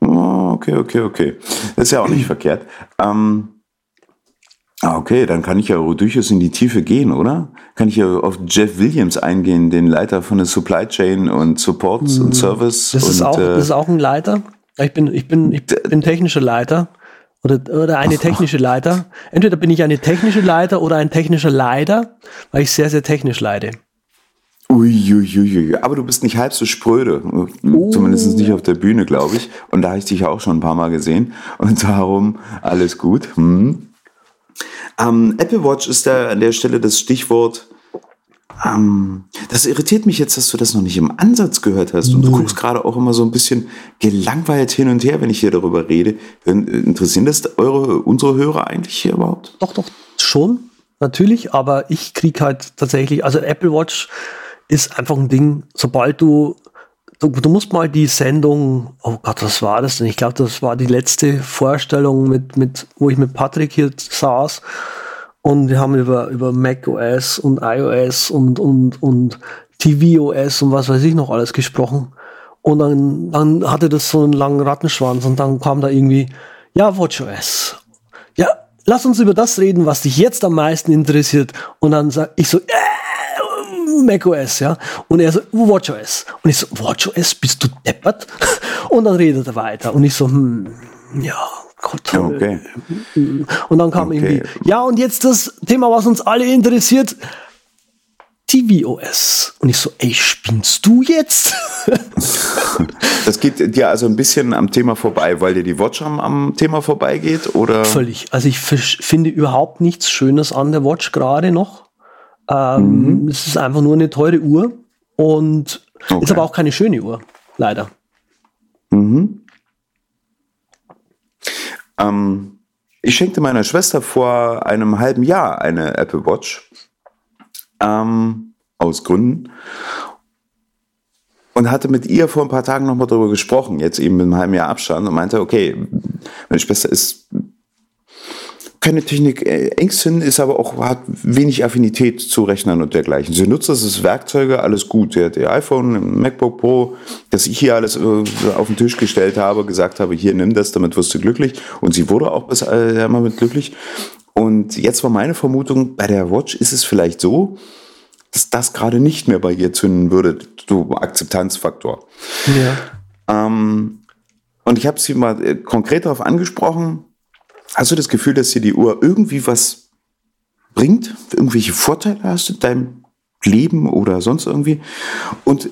Oh, okay, okay, okay. Das ist ja auch nicht verkehrt. Ähm, ah, okay, dann kann ich ja durchaus in die Tiefe gehen, oder? Kann ich ja auf Jeff Williams eingehen, den Leiter von der Supply Chain und Supports und hm, Service. Das ist, und, auch, das ist auch ein Leiter. Ich bin, ich bin, ich bin technischer Leiter. Oder, oder eine technische Leiter. Entweder bin ich eine technische Leiter oder ein technischer Leiter, weil ich sehr, sehr technisch leide. Uiuiui, aber du bist nicht halb so spröde. Oh. Zumindest nicht auf der Bühne, glaube ich. Und da habe ich dich auch schon ein paar Mal gesehen. Und darum alles gut. Hm. Ähm, Apple Watch ist da an der Stelle das Stichwort. Ähm, das irritiert mich jetzt, dass du das noch nicht im Ansatz gehört hast. Und du guckst gerade auch immer so ein bisschen gelangweilt hin und her, wenn ich hier darüber rede. Interessieren das eure, unsere Hörer eigentlich hier überhaupt? Doch, doch, schon, natürlich. Aber ich krieg halt tatsächlich, also Apple Watch ist einfach ein Ding, sobald du Du, du, musst mal die Sendung, oh Gott, was war das denn? Ich glaube, das war die letzte Vorstellung, mit, mit, wo ich mit Patrick hier saß und wir haben über, über Mac OS und iOS und, und, und tvOS und was weiß ich noch alles gesprochen. Und dann, dann hatte das so einen langen Rattenschwanz und dann kam da irgendwie, ja, WatchOS. Ja, lass uns über das reden, was dich jetzt am meisten interessiert. Und dann sag ich so, äh, macOS, ja. Und er so, WatchOS. Und ich so, WatchOS, bist du deppert? Und dann redet er weiter. Und ich so, hm, ja, Gott. Okay. Und dann kam okay. irgendwie, ja, und jetzt das Thema, was uns alle interessiert. tvOS. Und ich so, ey, spinnst du jetzt? das geht dir also ein bisschen am Thema vorbei, weil dir die Watch am, am Thema vorbeigeht, oder? Völlig. Also ich finde überhaupt nichts Schönes an der Watch gerade noch. Ähm, mhm. Es ist einfach nur eine teure Uhr und okay. ist aber auch keine schöne Uhr, leider. Mhm. Ähm, ich schenkte meiner Schwester vor einem halben Jahr eine Apple Watch. Ähm, aus Gründen. Und hatte mit ihr vor ein paar Tagen nochmal darüber gesprochen, jetzt eben mit einem halben Jahr Abstand und meinte, okay, meine Schwester ist keine Technik äh, ist aber auch, hat wenig Affinität zu Rechnern und dergleichen. Sie nutzt das als Werkzeuge, alles gut. Der, der iPhone, MacBook Pro, das ich hier alles äh, auf den Tisch gestellt habe, gesagt habe, hier nimm das, damit wirst du glücklich. Und sie wurde auch bis äh, immer mit glücklich. Und jetzt war meine Vermutung, bei der Watch ist es vielleicht so, dass das gerade nicht mehr bei ihr zünden würde, du Akzeptanzfaktor. Ja. Ähm, und ich habe sie mal äh, konkret darauf angesprochen, Hast du das Gefühl, dass dir die Uhr irgendwie was bringt? Irgendwelche Vorteile hast du in deinem Leben oder sonst irgendwie? Und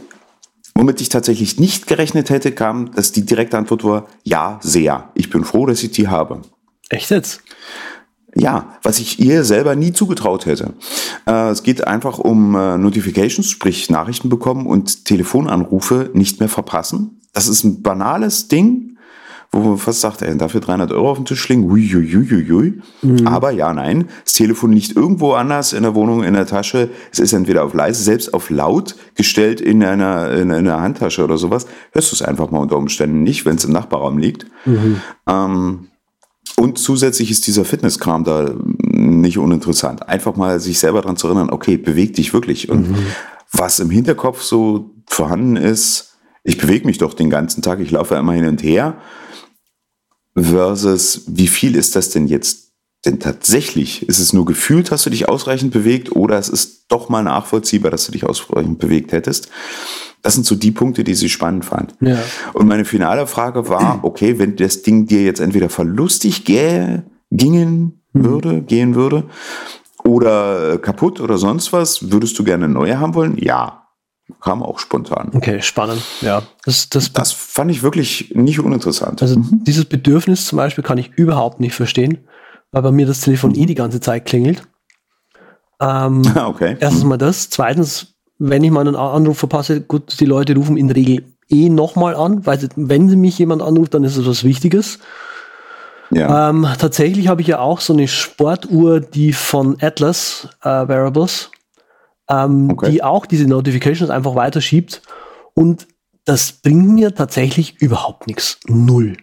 womit ich tatsächlich nicht gerechnet hätte, kam, dass die direkte Antwort war, ja, sehr. Ich bin froh, dass ich die habe. Echt jetzt? Ja, was ich ihr selber nie zugetraut hätte. Äh, es geht einfach um äh, Notifications, sprich Nachrichten bekommen und Telefonanrufe nicht mehr verpassen. Das ist ein banales Ding, wo man fast sagt, ey, dafür 300 Euro auf den Tisch legen, uiuiuiui. Mhm. Aber ja, nein, das Telefon liegt irgendwo anders in der Wohnung, in der Tasche. Es ist entweder auf leise, selbst auf laut gestellt in einer, in einer Handtasche oder sowas. Hörst du es einfach mal unter Umständen nicht, wenn es im Nachbarraum liegt. Mhm. Ähm, und zusätzlich ist dieser Fitnesskram da nicht uninteressant. Einfach mal sich selber daran zu erinnern, okay, beweg dich wirklich. Und mhm. was im Hinterkopf so vorhanden ist, ich bewege mich doch den ganzen Tag, ich laufe immer hin und her versus wie viel ist das denn jetzt denn tatsächlich? Ist es nur gefühlt, hast du dich ausreichend bewegt oder es ist doch mal nachvollziehbar, dass du dich ausreichend bewegt hättest? Das sind so die Punkte, die sie spannend fand. Ja. Und meine finale Frage war, okay, wenn das Ding dir jetzt entweder verlustig gäh, gingen hm. würde, gehen würde, oder kaputt oder sonst was, würdest du gerne neue haben wollen? Ja. Kam auch spontan. Okay, spannend. Ja, das, das, das fand ich wirklich nicht uninteressant. Also mhm. dieses Bedürfnis zum Beispiel kann ich überhaupt nicht verstehen, weil bei mir das Telefon mhm. eh die ganze Zeit klingelt. Ähm, okay. Erstens mal das. Zweitens, wenn ich mal einen Anruf verpasse, gut, die Leute rufen in der Regel eh nochmal an, weil wenn sie mich jemand anruft, dann ist es was Wichtiges. Ja. Ähm, tatsächlich habe ich ja auch so eine Sportuhr, die von Atlas äh, Wearables ähm, okay. die auch diese Notifications einfach weiterschiebt. Und das bringt mir tatsächlich überhaupt nichts. Null.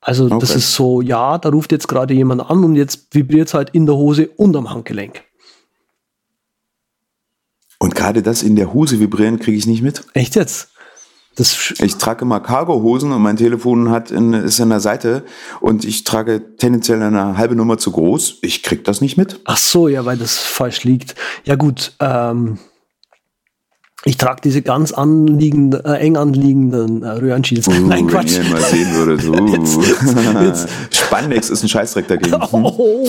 Also okay. das ist so, ja, da ruft jetzt gerade jemand an und jetzt vibriert es halt in der Hose und am Handgelenk. Und gerade das in der Hose vibrieren kriege ich nicht mit. Echt jetzt? Das ich trage immer Cargohosen und mein Telefon hat in, ist an der Seite und ich trage tendenziell eine halbe Nummer zu groß. Ich krieg das nicht mit. Ach so, ja, weil das falsch liegt. Ja gut, ähm, ich trage diese ganz anliegenden, äh, eng anliegenden äh, Röhrenschilds. Uh, Nein, Quatsch. Wenn ihr mal sehen würdet. Uh. jetzt, jetzt. Spandex ist ein Scheißdreck dagegen. Oh,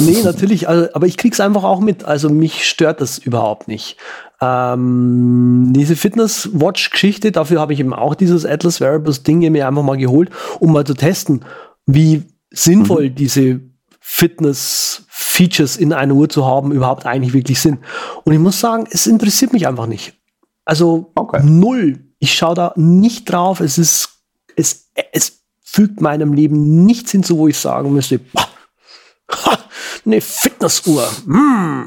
nee, natürlich, also, aber ich krieg's einfach auch mit. Also mich stört das überhaupt nicht. Ähm, diese Fitness-Watch-Geschichte, dafür habe ich eben auch dieses Atlas Wearables-Ding mir einfach mal geholt, um mal zu testen, wie sinnvoll mhm. diese Fitness Features in einer Uhr zu haben überhaupt eigentlich wirklich sind. Und ich muss sagen, es interessiert mich einfach nicht. Also okay. null. Ich schaue da nicht drauf. Es ist, es, es fügt meinem Leben nichts hinzu, wo ich sagen müsste, boah, ha, eine Fitnessuhr. Mm.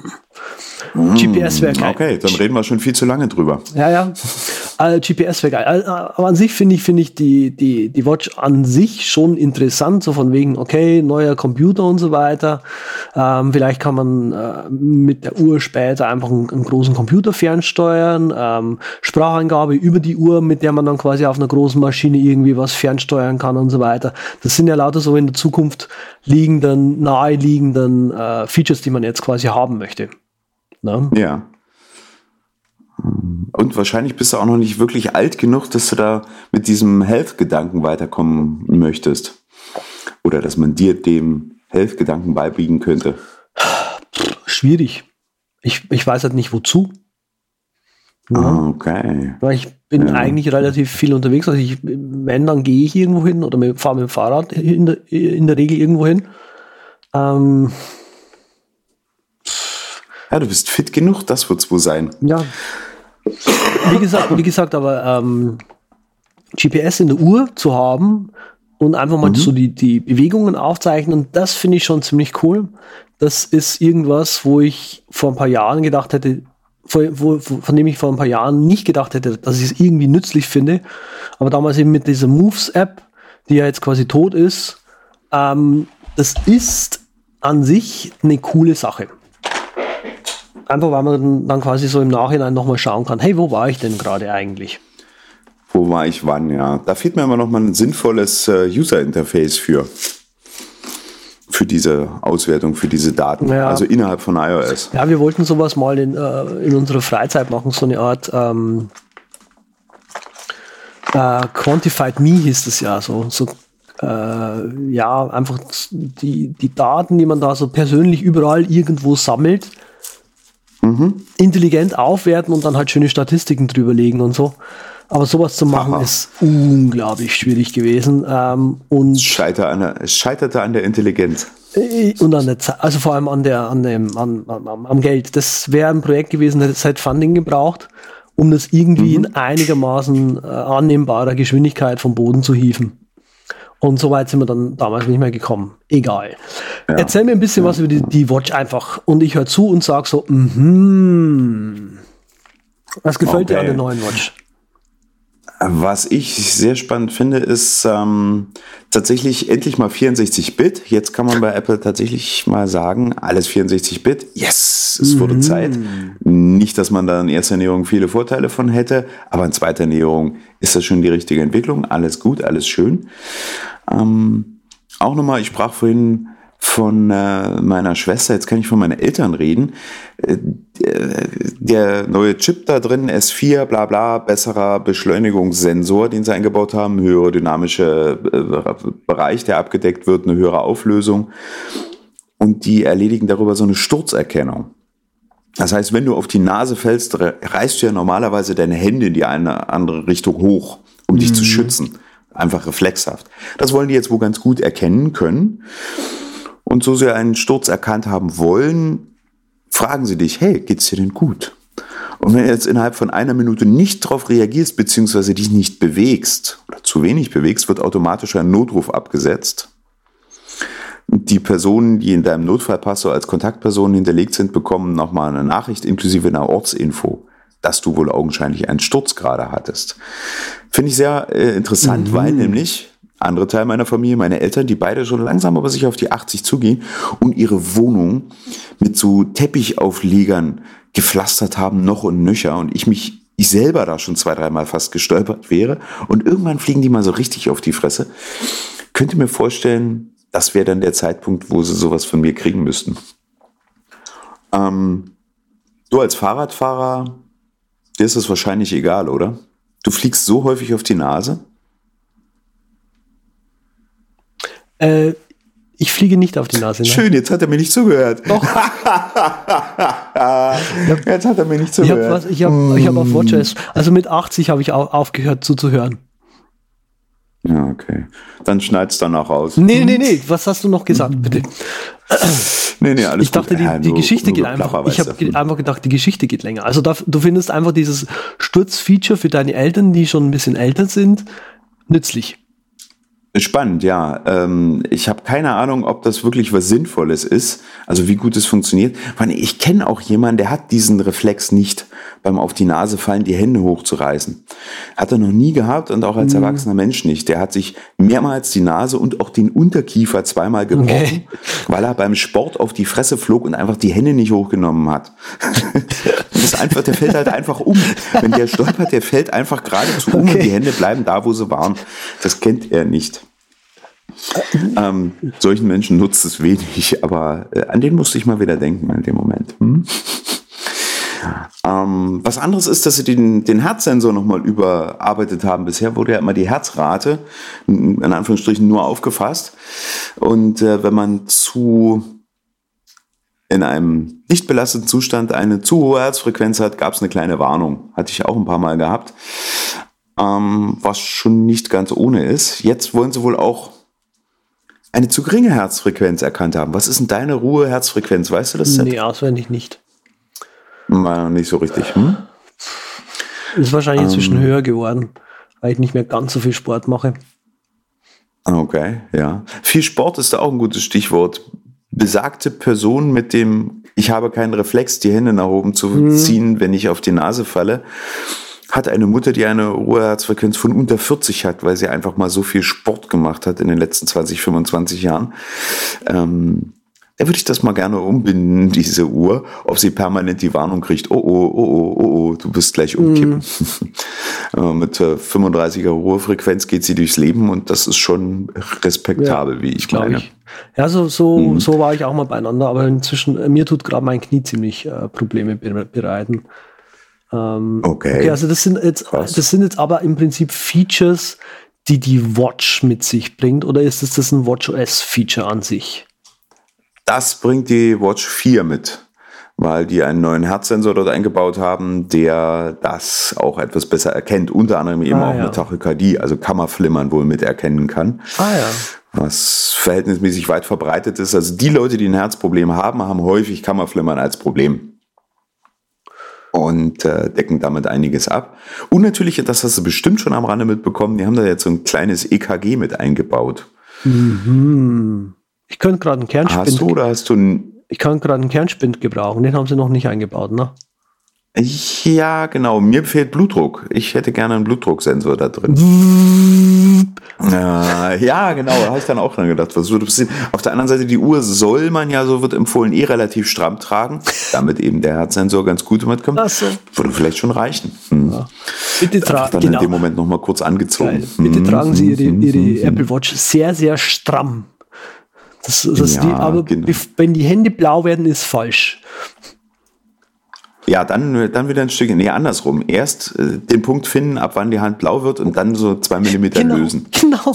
Mm, GPS wäre geil. Okay, dann reden wir schon viel zu lange drüber. Ja, ja. Also GPS wäre geil. Also, aber an sich finde ich, finde ich die, die, die Watch an sich schon interessant, so von wegen, okay, neuer Computer und so weiter. Ähm, vielleicht kann man äh, mit der Uhr später einfach einen, einen großen Computer fernsteuern, ähm, Spracheingabe über die Uhr, mit der man dann quasi auf einer großen Maschine irgendwie was fernsteuern kann und so weiter. Das sind ja lauter so in der Zukunft liegenden, naheliegenden äh, Features, die man jetzt quasi haben möchte. Ne? Ja. Und wahrscheinlich bist du auch noch nicht wirklich alt genug, dass du da mit diesem Health-Gedanken weiterkommen möchtest. Oder dass man dir dem Health-Gedanken beibiegen könnte. Schwierig. Ich, ich weiß halt nicht wozu. Ja. Ah, okay. Weil ich bin ja. eigentlich relativ viel unterwegs. Also ich, wenn, dann gehe ich irgendwo hin oder fahre mit dem Fahrrad in der, in der Regel irgendwo hin. Ähm, ja, du bist fit genug, das wird es wohl sein. Ja. Wie gesagt, wie gesagt, aber ähm, GPS in der Uhr zu haben und einfach mal mhm. so die, die Bewegungen aufzeichnen, das finde ich schon ziemlich cool. Das ist irgendwas, wo ich vor ein paar Jahren gedacht hätte, wo, von dem ich vor ein paar Jahren nicht gedacht hätte, dass ich es irgendwie nützlich finde. Aber damals eben mit dieser Moves-App, die ja jetzt quasi tot ist, ähm, das ist an sich eine coole Sache. Einfach weil man dann quasi so im Nachhinein nochmal schauen kann, hey, wo war ich denn gerade eigentlich? Wo war ich wann, ja. Da fehlt mir aber nochmal ein sinnvolles äh, User-Interface für. Für diese Auswertung, für diese Daten. Ja. Also innerhalb von iOS. Ja, wir wollten sowas mal in, äh, in unserer Freizeit machen, so eine Art ähm, äh, Quantified Me hieß es ja, so, so äh, ja, einfach die, die Daten, die man da so persönlich überall irgendwo sammelt, mhm. intelligent aufwerten und dann halt schöne Statistiken drüber legen und so. Aber sowas zu machen Aha. ist unglaublich schwierig gewesen. Ähm, und es, scheiterte an der, es scheiterte an der Intelligenz. Äh, und an der Zeit, also vor allem an der, an dem, an, am, am Geld. Das wäre ein Projekt gewesen, das hätte Funding gebraucht, um das irgendwie mhm. in einigermaßen äh, annehmbarer Geschwindigkeit vom Boden zu hieven. Und so weit sind wir dann damals nicht mehr gekommen. Egal. Ja. Erzähl mir ein bisschen was über die, die Watch einfach. Und ich höre zu und sage so, mhm. Was gefällt okay. dir an der neuen Watch? Was ich sehr spannend finde, ist ähm, tatsächlich endlich mal 64-Bit. Jetzt kann man bei Apple tatsächlich mal sagen, alles 64-Bit. Yes, es wurde mhm. Zeit. Nicht, dass man da in erster Näherung viele Vorteile von hätte, aber in zweiter Näherung ist das schon die richtige Entwicklung. Alles gut, alles schön. Ähm, auch nochmal, ich sprach vorhin von äh, meiner Schwester, jetzt kann ich von meinen Eltern reden. Äh, der neue Chip da drin, S4, bla bla, besserer Beschleunigungssensor, den sie eingebaut haben, höhere dynamische äh, Bereich, der abgedeckt wird, eine höhere Auflösung. Und die erledigen darüber so eine Sturzerkennung. Das heißt, wenn du auf die Nase fällst, reißt du ja normalerweise deine Hände in die eine andere Richtung hoch, um mhm. dich zu mhm. schützen. Einfach reflexhaft. Das wollen die jetzt wohl ganz gut erkennen können. Und so sie einen Sturz erkannt haben wollen, fragen sie dich, hey, geht's dir denn gut? Und wenn du jetzt innerhalb von einer Minute nicht darauf reagierst, beziehungsweise dich nicht bewegst oder zu wenig bewegst, wird automatisch ein Notruf abgesetzt. Die Personen, die in deinem Notfallpass so als Kontaktpersonen hinterlegt sind, bekommen nochmal eine Nachricht inklusive einer Ortsinfo, dass du wohl augenscheinlich einen Sturz gerade hattest. Finde ich sehr äh, interessant, mhm. weil nämlich andere Teil meiner Familie, meine Eltern, die beide schon langsam aber sich auf die 80 zugehen und ihre Wohnung mit so Teppichauflegern gepflastert haben, noch und nöcher. Und ich mich, ich selber da schon zwei, dreimal fast gestolpert wäre. Und irgendwann fliegen die mal so richtig auf die Fresse. Könnte mir vorstellen, das wäre dann der Zeitpunkt, wo sie sowas von mir kriegen müssten. Ähm, du als Fahrradfahrer, dir ist es wahrscheinlich egal, oder? Du fliegst so häufig auf die Nase. Äh, ich fliege nicht auf die Nase. Ne? Schön, jetzt hat er mir nicht zugehört. Doch. jetzt hat er mir nicht zugehört. Ich habe hab, hab auf WatchOS, also mit 80 habe ich auch aufgehört zuzuhören. Ja, okay. Dann schneid's dann auch raus. Nee, nee, nee. Was hast du noch gesagt, bitte? nee, nee, alles Ich dachte, die, die nur, Geschichte nur geht einfach. Ich habe einfach gedacht, die Geschichte geht länger. Also da, du findest einfach dieses Sturzfeature für deine Eltern, die schon ein bisschen älter sind, nützlich. Spannend, ja. Ähm, ich habe keine Ahnung, ob das wirklich was Sinnvolles ist, also wie gut es funktioniert. Ich kenne auch jemanden, der hat diesen Reflex nicht, beim auf die Nase fallen die Hände hochzureißen. Hat er noch nie gehabt und auch als mhm. erwachsener Mensch nicht. Der hat sich mehrmals die Nase und auch den Unterkiefer zweimal gebrochen, okay. weil er beim Sport auf die Fresse flog und einfach die Hände nicht hochgenommen hat. das ist einfach, der fällt halt einfach um. Wenn der stolpert, der fällt einfach geradezu okay. um und die Hände bleiben da, wo sie waren. Das kennt er nicht. Ähm, solchen Menschen nutzt es wenig, aber äh, an den musste ich mal wieder denken in dem Moment. Hm? Ähm, was anderes ist, dass sie den, den Herzsensor nochmal überarbeitet haben. Bisher wurde ja immer die Herzrate in Anführungsstrichen nur aufgefasst. Und äh, wenn man zu in einem nicht belasteten Zustand eine zu hohe Herzfrequenz hat, gab es eine kleine Warnung. Hatte ich auch ein paar Mal gehabt. Ähm, was schon nicht ganz ohne ist. Jetzt wollen sie wohl auch eine zu geringe Herzfrequenz erkannt haben. Was ist denn deine Ruhe-Herzfrequenz? Weißt du das? Nee, auswendig nicht. War nicht so richtig. Hm? Ist wahrscheinlich ähm, inzwischen höher geworden, weil ich nicht mehr ganz so viel Sport mache. Okay, ja. Viel Sport ist da auch ein gutes Stichwort. Besagte Person mit dem, ich habe keinen Reflex, die Hände nach oben zu mhm. ziehen, wenn ich auf die Nase falle, hat eine Mutter, die eine Ruheherzfrequenz von unter 40 hat, weil sie einfach mal so viel Sport gemacht hat in den letzten 20, 25 Jahren. Ähm, da würde ich das mal gerne umbinden, diese Uhr, ob sie permanent die Warnung kriegt, oh, oh, oh, oh, oh, oh du bist gleich umkippen. Mm. Mit 35er Ruhefrequenz geht sie durchs Leben und das ist schon respektabel, ja, wie ich meine. Ich. Ja, so, so, mhm. so war ich auch mal beieinander, aber inzwischen, äh, mir tut gerade mein Knie ziemlich äh, Probleme bereiten. Ähm, okay. okay. Also das sind jetzt, Was? das sind jetzt aber im Prinzip Features, die die Watch mit sich bringt, oder ist das, das ein WatchOS-Feature an sich? Das bringt die Watch 4 mit, weil die einen neuen Herzsensor dort eingebaut haben, der das auch etwas besser erkennt, unter anderem eben ah, auch ja. mit Tachykardie, also Kammerflimmern wohl mit erkennen kann. Ah ja. Was verhältnismäßig weit verbreitet ist. Also die Leute, die ein Herzproblem haben, haben häufig Kammerflimmern als Problem und äh, decken damit einiges ab. Und natürlich, das hast du bestimmt schon am Rande mitbekommen, die haben da jetzt so ein kleines EKG mit eingebaut. Mhm. Ich könnte gerade einen Kernspind. Hast du oder hast du einen? Ich kann gerade einen Kernspind gebrauchen. Den haben sie noch nicht eingebaut, ne? Ja, genau. Mir fehlt Blutdruck. Ich hätte gerne einen Blutdrucksensor da drin. äh, ja, genau. Da habe ich dann auch dran gedacht. Was würde passieren? Auf der anderen Seite, die Uhr soll man ja, so wird empfohlen, eh relativ stramm tragen, damit eben der Herzsensor ganz gut mitkommt. Ach so. Würde vielleicht schon reichen. Hm. Ja. Bitte tragen dann genau. in dem Moment nochmal kurz angezogen. Geil. Bitte hm. tragen Sie Ihre, Ihre hm. Apple Watch sehr, sehr stramm. Das, das ja, die, aber genau. wenn die Hände blau werden, ist falsch. Ja, dann, dann wieder ein Stückchen, nee, andersrum. Erst äh, den Punkt finden, ab wann die Hand blau wird und dann so zwei Millimeter genau, lösen. Genau.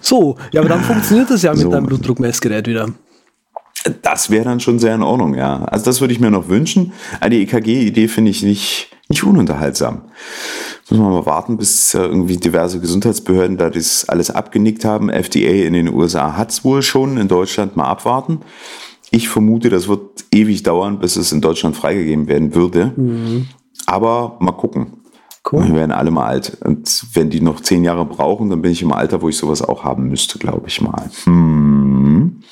so, ja, aber dann funktioniert das ja mit so. deinem Blutdruckmessgerät wieder. Das wäre dann schon sehr in Ordnung, ja. Also das würde ich mir noch wünschen. Eine EKG-Idee finde ich nicht, nicht ununterhaltsam. Muss man mal warten, bis irgendwie diverse Gesundheitsbehörden da das alles abgenickt haben. FDA in den USA hat es wohl schon, in Deutschland mal abwarten. Ich vermute, das wird ewig dauern, bis es in Deutschland freigegeben werden würde. Mhm. Aber mal gucken. Cool. Wir werden alle mal alt. Und wenn die noch zehn Jahre brauchen, dann bin ich im Alter, wo ich sowas auch haben müsste, glaube ich mal. Hm.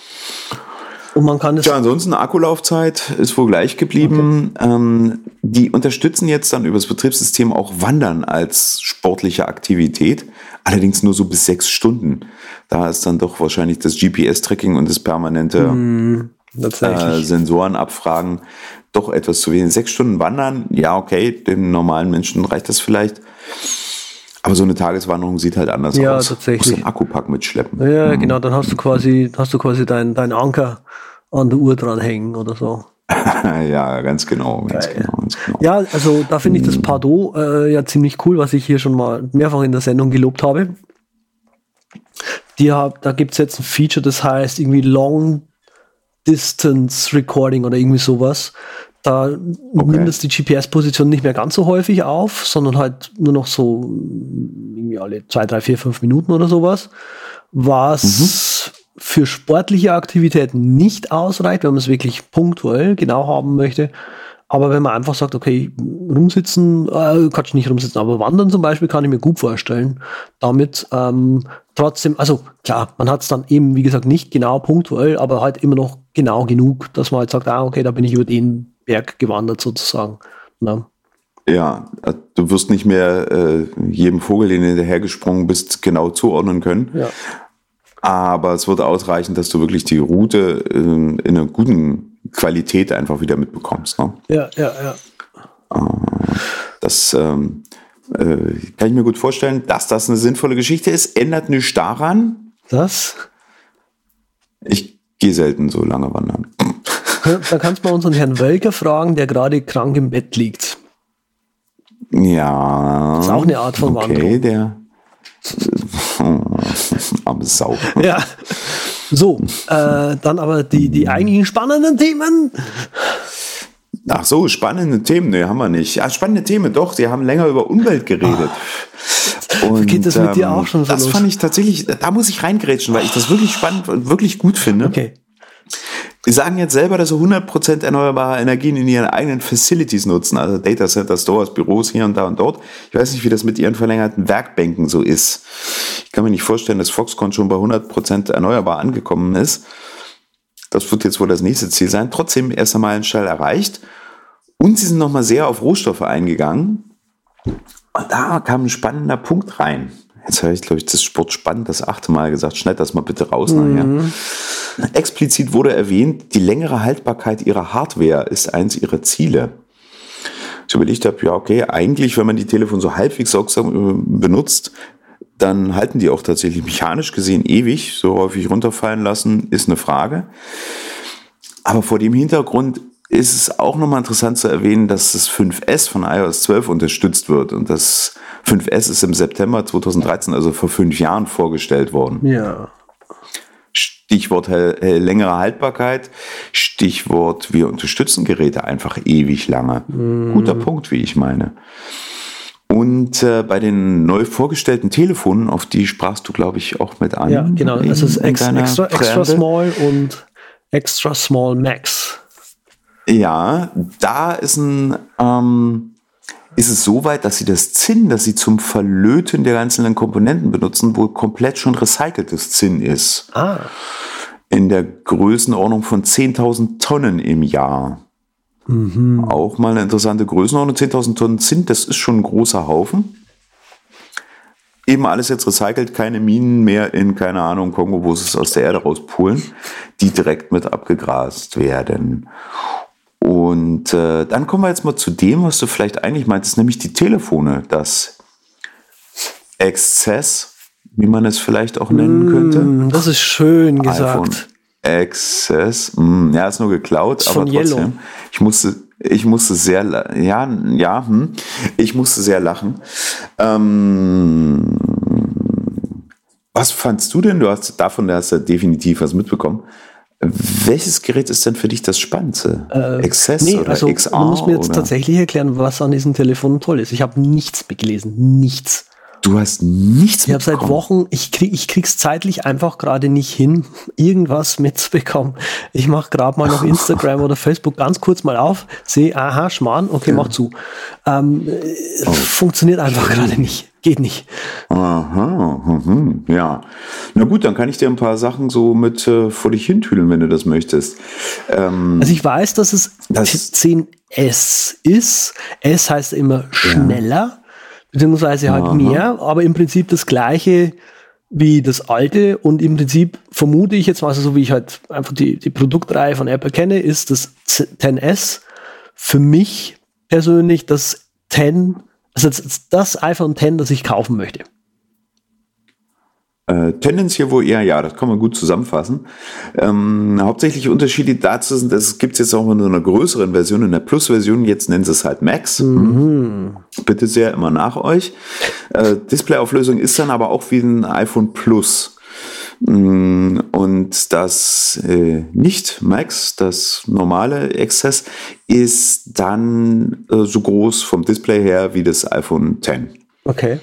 Und man kann es. Ja, ansonsten Akkulaufzeit ist wohl gleich geblieben. Okay. Ähm, die unterstützen jetzt dann über das Betriebssystem auch Wandern als sportliche Aktivität. Allerdings nur so bis sechs Stunden. Da ist dann doch wahrscheinlich das GPS-Tracking und das permanente äh, Sensoren abfragen, doch etwas zu wenig. Sechs Stunden wandern, ja, okay, dem normalen Menschen reicht das vielleicht. Aber so eine Tageswanderung sieht halt anders ja, aus. Ja, tatsächlich. Du musst einen Akkupack mitschleppen. Ja, mhm. genau, dann hast du quasi, hast du quasi deinen dein Anker an der Uhr dranhängen oder so. ja, ganz genau, ganz genau, ganz genau. Ja, also da finde ich das mhm. Pardot äh, ja ziemlich cool, was ich hier schon mal mehrfach in der Sendung gelobt habe. Die, da gibt es jetzt ein Feature, das heißt irgendwie Long Distance Recording oder irgendwie sowas. Da okay. nimmt es die GPS-Position nicht mehr ganz so häufig auf, sondern halt nur noch so irgendwie alle zwei, drei, vier, fünf Minuten oder sowas. Was mhm. für sportliche Aktivitäten nicht ausreicht, wenn man es wirklich punktuell genau haben möchte. Aber wenn man einfach sagt, okay, rumsitzen, äh, kann ich nicht rumsitzen, aber wandern zum Beispiel kann ich mir gut vorstellen. Damit ähm, trotzdem, also klar, man hat es dann eben, wie gesagt, nicht genau punktuell, aber halt immer noch genau genug, dass man halt sagt, ah, okay, da bin ich über den Berg gewandert sozusagen. Na? Ne? Ja, äh, du wirst nicht mehr äh, jedem Vogel, den du hinterhergesprungen bist, genau zuordnen können. Ja. Aber es wird ausreichen, dass du wirklich die Route in, in einer guten Qualität einfach wieder mitbekommst. Ne? Ja, ja, ja. Äh, das ähm, äh, kann ich mir gut vorstellen, dass das eine sinnvolle Geschichte ist. Ändert nichts daran. Das? Ich gehe selten so lange wandern. Da kannst du mal unseren Herrn Wölker fragen, der gerade krank im Bett liegt. Ja. Das ist auch eine Art von okay, Wanderung. der. Arme Sau. Ja. So, äh, dann aber die, die eigentlichen spannenden Themen. Ach so, spannende Themen, ne, haben wir nicht. Ja, spannende Themen, doch, die haben länger über Umwelt geredet. Und, Geht das mit ähm, dir auch schon so Das los? fand ich tatsächlich, da muss ich reingrätschen, weil ich das wirklich spannend und wirklich gut finde. Okay. Die sagen jetzt selber, dass sie 100% erneuerbare Energien in ihren eigenen Facilities nutzen, also Data Center, Stores, Büros hier und da und dort. Ich weiß nicht, wie das mit ihren verlängerten Werkbänken so ist. Ich kann mir nicht vorstellen, dass Foxconn schon bei 100% erneuerbar angekommen ist. Das wird jetzt wohl das nächste Ziel sein. Trotzdem erst einmal ein Stall erreicht. Und sie sind nochmal sehr auf Rohstoffe eingegangen. Und da kam ein spannender Punkt rein. Jetzt habe ich, glaube ich, das Sport spannend das achte Mal gesagt. Schneid das mal bitte raus mhm. nachher. Explizit wurde erwähnt, die längere Haltbarkeit ihrer Hardware ist eins ihrer Ziele. Ich überlegt habe, ja, okay, eigentlich, wenn man die Telefone so halbwegs sorgsam äh, benutzt, dann halten die auch tatsächlich mechanisch gesehen ewig. So häufig runterfallen lassen, ist eine Frage. Aber vor dem Hintergrund ist es auch nochmal interessant zu erwähnen, dass das 5S von iOS 12 unterstützt wird. Und das 5S ist im September 2013, also vor fünf Jahren, vorgestellt worden. Ja. Stichwort längere Haltbarkeit, Stichwort wir unterstützen Geräte einfach ewig lange. Mhm. Guter Punkt, wie ich meine. Und äh, bei den neu vorgestellten Telefonen, auf die sprachst du, glaube ich, auch mit an. Ja, genau. Es ist ex extra, extra Small und Extra Small Max. Ja, da ist ein ähm, ist es so weit, dass sie das Zinn, das sie zum Verlöten der einzelnen Komponenten benutzen, wohl komplett schon recyceltes Zinn ist. Ah. In der Größenordnung von 10.000 Tonnen im Jahr. Mhm. Auch mal eine interessante Größenordnung. 10.000 Tonnen Zinn, das ist schon ein großer Haufen. Eben alles jetzt recycelt, keine Minen mehr in, keine Ahnung, Kongo, wo sie es aus der Erde rauspulen, die direkt mit abgegrast werden. Und äh, dann kommen wir jetzt mal zu dem, was du vielleicht eigentlich meintest, nämlich die Telefone, das Exzess, wie man es vielleicht auch nennen könnte. Mm, das ist schön gesagt. Access, mm, ja, ist nur geklaut, ist aber trotzdem. Yellow. Ich musste, ich musste sehr, ja, ja, hm, ich musste sehr lachen. Ähm, was fandst du denn? Du hast davon, da hast du definitiv was mitbekommen. Welches Gerät ist denn für dich das Spannendste? Äh, nee, oder also, XR? Du musst mir jetzt oder? tatsächlich erklären, was an diesen Telefonen toll ist. Ich habe nichts gelesen. Nichts. Du hast nichts Ich habe seit Wochen, ich, krieg, ich krieg's zeitlich einfach gerade nicht hin, irgendwas mitzubekommen. Ich mache gerade mal noch Instagram oder Facebook ganz kurz mal auf, sehe, aha, Schmarrn, okay, ja. mach zu. Ähm, oh. Funktioniert einfach gerade nicht. Geht nicht. Aha, mhm, ja. Na gut, dann kann ich dir ein paar Sachen so mit äh, vor dich hintüdeln, wenn du das möchtest. Ähm, also ich weiß, dass es das 10S ist. S heißt immer schneller, ja. Beziehungsweise halt Aha. mehr, aber im Prinzip das gleiche wie das alte und im Prinzip vermute ich jetzt mal, also so wie ich halt einfach die, die Produktreihe von Apple kenne, ist das 10S für mich persönlich das 10 also das iPhone X, das ich kaufen möchte. Äh, tendenziell wohl eher ja, das kann man gut zusammenfassen. Ähm, hauptsächliche Unterschiede dazu sind, es gibt jetzt auch in einer größeren Version, in der Plus-Version, jetzt nennen sie es halt Max. Mhm. Bitte sehr immer nach euch. Äh, Displayauflösung ist dann aber auch wie ein iPhone Plus. Mm, und das äh, nicht Max, das normale Access, ist dann äh, so groß vom Display her wie das iPhone X. Okay.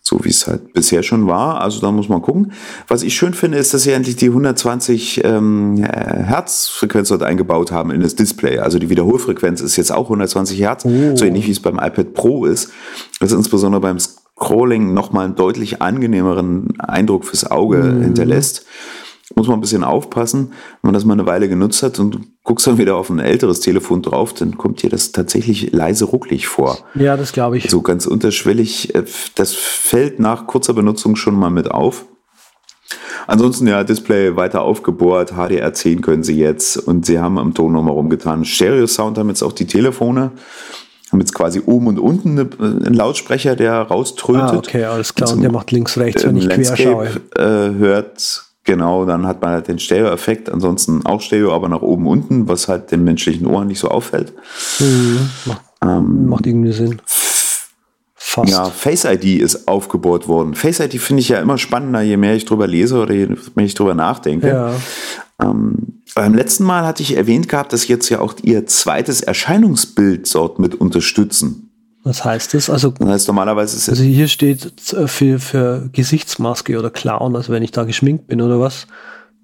So wie es halt bisher schon war. Also da muss man gucken. Was ich schön finde, ist, dass sie endlich die 120 ähm, Hertz-Frequenz dort eingebaut haben in das Display. Also die Wiederholfrequenz ist jetzt auch 120 Hertz, oh. so ähnlich wie es beim iPad Pro ist. Das ist insbesondere beim Scrolling nochmal einen deutlich angenehmeren Eindruck fürs Auge mhm. hinterlässt muss man ein bisschen aufpassen. Wenn man das mal eine Weile genutzt hat und du guckst dann wieder auf ein älteres Telefon drauf, dann kommt dir das tatsächlich leise rucklig vor. Ja, das glaube ich. So ganz unterschwellig. Äh, das fällt nach kurzer Benutzung schon mal mit auf. Ansonsten ja, Display weiter aufgebohrt, HDR10 können sie jetzt und sie haben am Ton nochmal rumgetan. Stereo-Sound haben jetzt auch die Telefone. Haben jetzt quasi oben und unten einen Lautsprecher, der rauströtet. Ah, okay, alles klar. Und der macht links, rechts, wenn ich quer schaue. Äh, hört Genau, dann hat man halt den Stereo-Effekt, ansonsten auch Stereo, aber nach oben, unten, was halt dem menschlichen Ohr nicht so auffällt. Mhm. Macht, ähm, macht irgendwie Sinn. Fast. Ja, Face ID ist aufgebohrt worden. Face ID finde ich ja immer spannender, je mehr ich drüber lese oder je mehr ich drüber nachdenke. Ja. Ähm, beim letzten Mal hatte ich erwähnt gehabt, dass jetzt ja auch ihr zweites Erscheinungsbild dort mit unterstützen. Was heißt das? Also, das heißt, normalerweise ist also hier steht für, für Gesichtsmaske oder Clown, also wenn ich da geschminkt bin oder was,